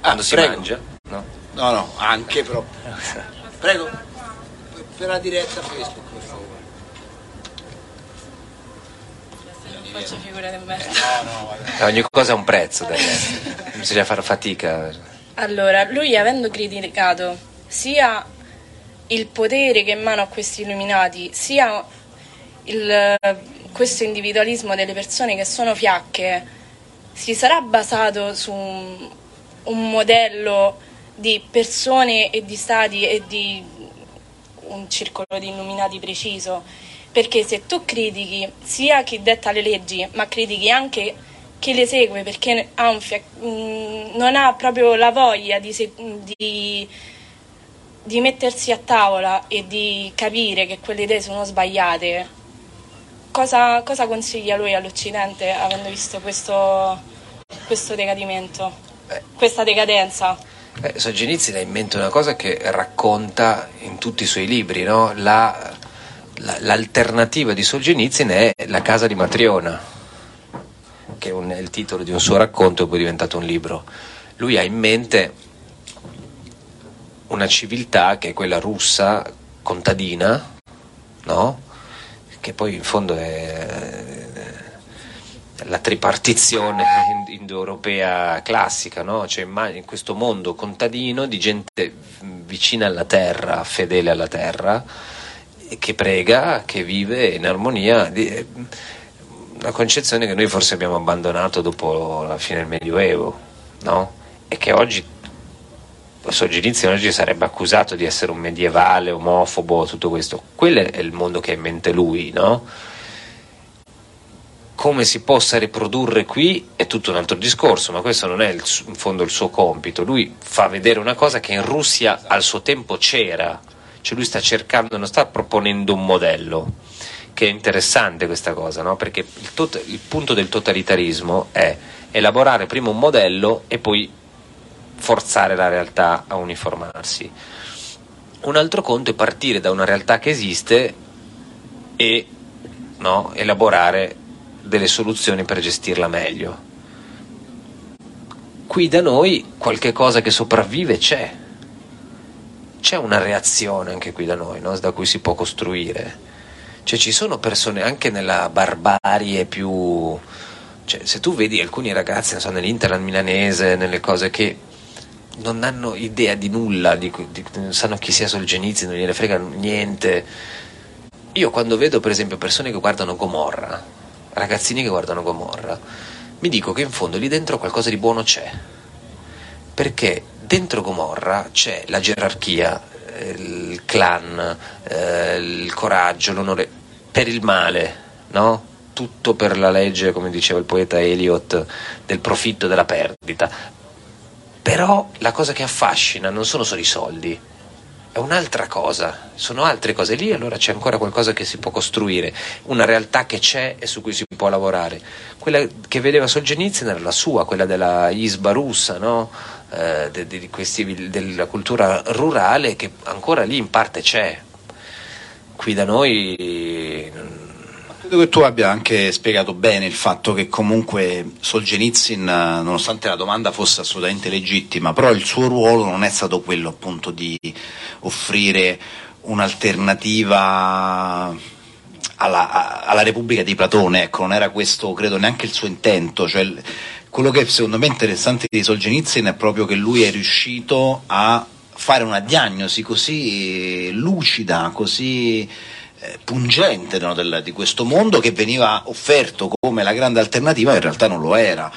Speaker 2: Quando si
Speaker 1: prego.
Speaker 2: mangia? No.
Speaker 1: No, no, anche però. Prego, per la diretta Facebook, per favore.
Speaker 4: Non faccio figura di me.
Speaker 2: Ogni cosa ha un prezzo, dai. bisogna fare fatica.
Speaker 4: Allora, lui avendo criticato sia il potere che emana a questi illuminati, sia il- questo individualismo delle persone che sono fiacche, si sarà basato su un, un modello di persone e di stati e di un circolo di illuminati preciso. Perché se tu critichi sia chi detta le leggi, ma critichi anche chi le segue perché ha un mm, non ha proprio la voglia di, di- di mettersi a tavola e di capire che quelle idee sono sbagliate, cosa, cosa consiglia lui all'Occidente avendo visto questo, questo decadimento, questa decadenza?
Speaker 2: Eh, Solzhenitsyn ha in mente una cosa che racconta in tutti i suoi libri, no? La- la- l'alternativa di Solzhenitsyn è La casa di Matriona, che è, un- è il titolo di un suo racconto e poi è diventato un libro. Lui ha in mente una civiltà che è quella russa, contadina, no? che poi in fondo è la tripartizione ind- indoeuropea classica, no? cioè in questo mondo contadino di gente vicina alla terra, fedele alla terra, che prega, che vive in armonia. di- una concezione che noi forse abbiamo abbandonato dopo la fine del Medioevo, no? e che oggi Solzhenitsyn oggi sarebbe accusato di essere un medievale, omofobo, tutto questo. Quello è il mondo che ha in mente lui, no? Come si possa riprodurre qui è tutto un altro discorso, ma questo non è il in fondo il suo compito. Lui fa vedere una cosa che in Russia al suo tempo c'era, cioè lui sta cercando, non sta proponendo un modello, che è interessante questa cosa, no? Perché il, tot- il punto del totalitarismo è elaborare prima un modello e poi forzare la realtà a uniformarsi. Un altro conto è partire da una realtà che esiste e no, elaborare delle soluzioni per gestirla meglio. Qui da noi qualche cosa che sopravvive c'è. C'è una reazione anche qui da noi, no? da cui si può costruire. Cioè ci sono persone anche nella barbarie più... Cioè, se tu vedi alcuni ragazzi, so, nell'Interland milanese, nelle cose che non hanno idea di nulla, di, di- non sanno chi sia Solzhenitsyn, non gliene frega niente. Io quando vedo per esempio persone che guardano Gomorra, ragazzini che guardano Gomorra, mi dico che in fondo lì dentro qualcosa di buono c'è. Perché dentro Gomorra c'è la gerarchia, eh, il clan, eh, il coraggio, l'onore per il male, no? Tutto per la legge, come diceva il poeta Eliot, del profitto e della perdita. Però la cosa che affascina non sono solo i soldi, è un'altra cosa, sono altre cose lì, allora c'è ancora qualcosa che si può costruire, una realtà che c'è e su cui si può lavorare. Quella che vedeva Solzhenitsyn era la sua, quella della Isba russa, no? Eh, de- de- questi- della cultura rurale che ancora lì in parte c'è. Qui da noi mm,
Speaker 1: Credo che tu abbia anche spiegato bene il fatto che comunque Solzhenitsyn, nonostante la domanda fosse assolutamente legittima, però il suo ruolo non è stato quello appunto di offrire un'alternativa alla, alla Repubblica di Platone, ecco, non era questo credo neanche il suo intento, cioè, quello che secondo me è interessante di Solzhenitsyn è proprio che lui è riuscito a fare una diagnosi così lucida, così eh, pungente no, del- di questo mondo che veniva offerto come la grande alternativa, in realtà non lo era.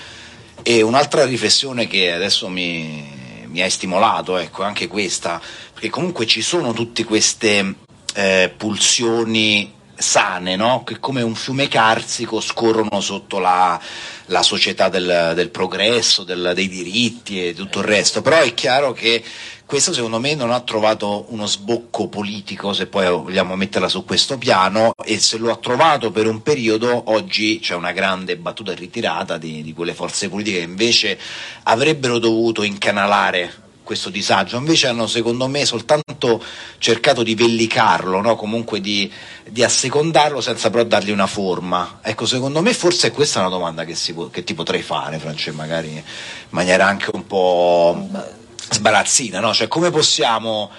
Speaker 1: E un'altra riflessione che adesso mi, mi hai stimolato, ecco, anche questa, perché comunque ci sono tutte queste eh, pulsioni sane, no? che come un fiume carsico scorrono sotto la, la società del, del progresso, del- dei diritti e tutto il resto, però è chiaro che questo secondo me non ha trovato uno sbocco politico, se poi vogliamo metterla su questo piano, e se lo ha trovato per un periodo, oggi c'è una grande battuta ritirata di, di quelle forze politiche che invece avrebbero dovuto incanalare questo disagio, invece hanno secondo me soltanto cercato di vellicarlo, no? comunque di, di, assecondarlo senza però dargli una forma. Ecco, secondo me forse questa è una domanda che, può, che ti potrei fare, Francesco, magari in maniera anche un po' sbarazzina, no? cioè come possiamo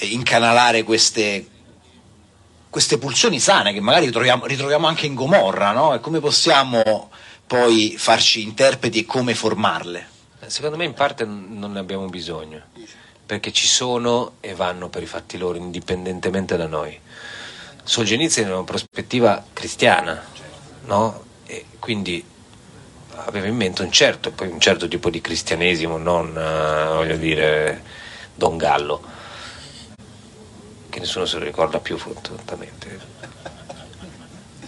Speaker 1: incanalare queste, queste pulsioni sane che magari ritroviamo, ritroviamo anche in Gomorra, no? e come possiamo poi farci interpreti e come formarle?
Speaker 2: Secondo me in parte non ne abbiamo bisogno, perché ci sono e vanno per i fatti loro, indipendentemente da noi. Solzhenitsyn è una prospettiva cristiana, no? E quindi aveva in mente un certo, un certo tipo di cristianesimo, non, uh, voglio dire, Don Gallo, che nessuno se lo ricorda più fortunatamente.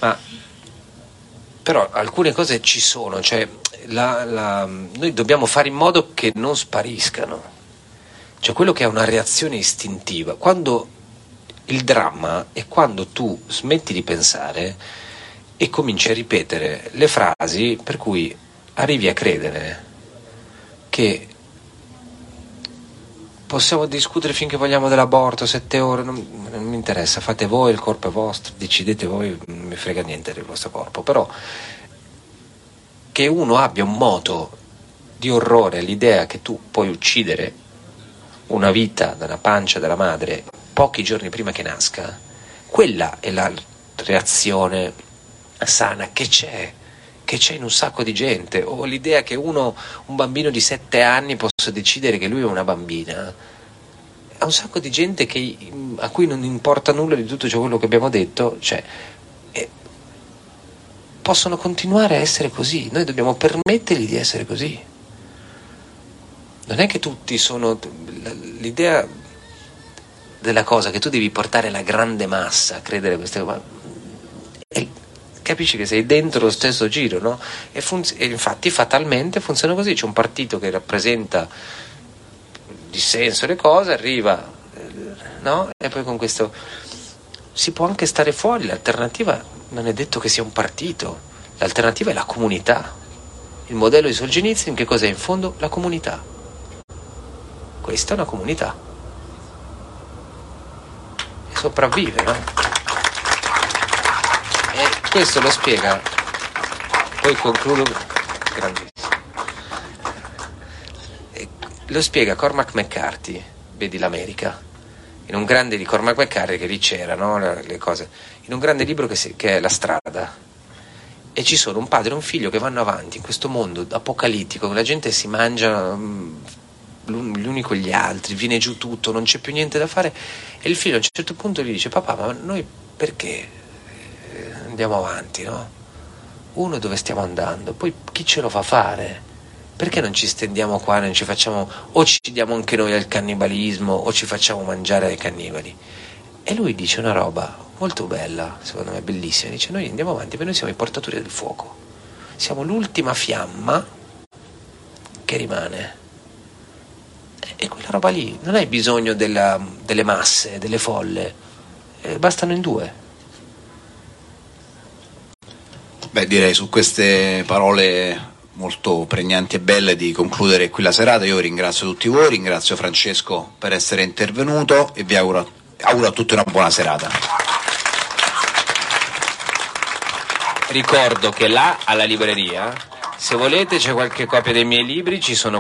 Speaker 2: Ma però alcune cose ci sono, cioè la, la, noi dobbiamo fare in modo che non spariscano. Cioè quello che è una reazione istintiva, quando il dramma è quando tu smetti di pensare e cominci a ripetere le frasi per cui arrivi a credere che possiamo discutere finché vogliamo dell'aborto, sette ore, non, non, mi interessa, fate voi, il corpo è vostro, decidete voi, non mi frega niente del vostro corpo, però che uno abbia un moto di orrore all'idea che tu puoi uccidere una vita dalla pancia della madre pochi giorni prima che nasca, quella è la reazione sana che c'è, che c'è in un sacco di gente, o l'idea che uno, un bambino di sette anni possa decidere che lui è una bambina. A un sacco di gente che, a cui non importa nulla di tutto ciò che abbiamo detto, cioè, possono continuare a essere così, noi dobbiamo permettergli di essere così. Non è che tutti sono... l'idea della cosa che tu devi portare la grande massa a credere a queste cose, capisci che sei dentro lo stesso giro, no? E, funz- e infatti fatalmente funziona così, c'è un partito che rappresenta dissenso le cose, arriva, no? E poi con questo si può anche stare fuori, l'alternativa non è detto che sia un partito, l'alternativa è la comunità. Il modello di Solzhenitsyn che cos'è in fondo? La comunità. Questa è una comunità. E sopravvive, no? Questo lo spiega, poi concludo, grandissimo. E lo spiega Cormac McCarthy, vedi l'America, in un grande di Cormac McCarthy che lì c'era, no? le cose in un grande libro che, si, che è La strada. E ci sono un padre e un figlio che vanno avanti in questo mondo apocalittico, la gente si mangia mm, gli uni con gli altri, viene giù tutto, non c'è più niente da fare. E il figlio a un certo punto gli dice: Papà, ma noi perché eh, andiamo avanti, no? Uno dove stiamo andando, poi chi ce lo fa fare? Perché non ci stendiamo qua, non ci facciamo, o ci diamo anche noi al cannibalismo, o ci facciamo mangiare ai cannibali? E lui dice una roba molto bella, secondo me bellissima, dice noi andiamo avanti perché noi siamo i portatori del fuoco, siamo l'ultima fiamma che rimane. E quella roba lì, non hai bisogno della, delle masse, delle folle, eh, bastano in due.
Speaker 1: Beh, direi su queste parole molto pregnanti e belle di concludere qui la serata. Io ringrazio tutti voi, ringrazio Francesco per essere intervenuto e vi auguro, auguro a tutti una buona serata.
Speaker 2: Ricordo che là alla libreria, se volete c'è qualche copia dei miei libri, ci sono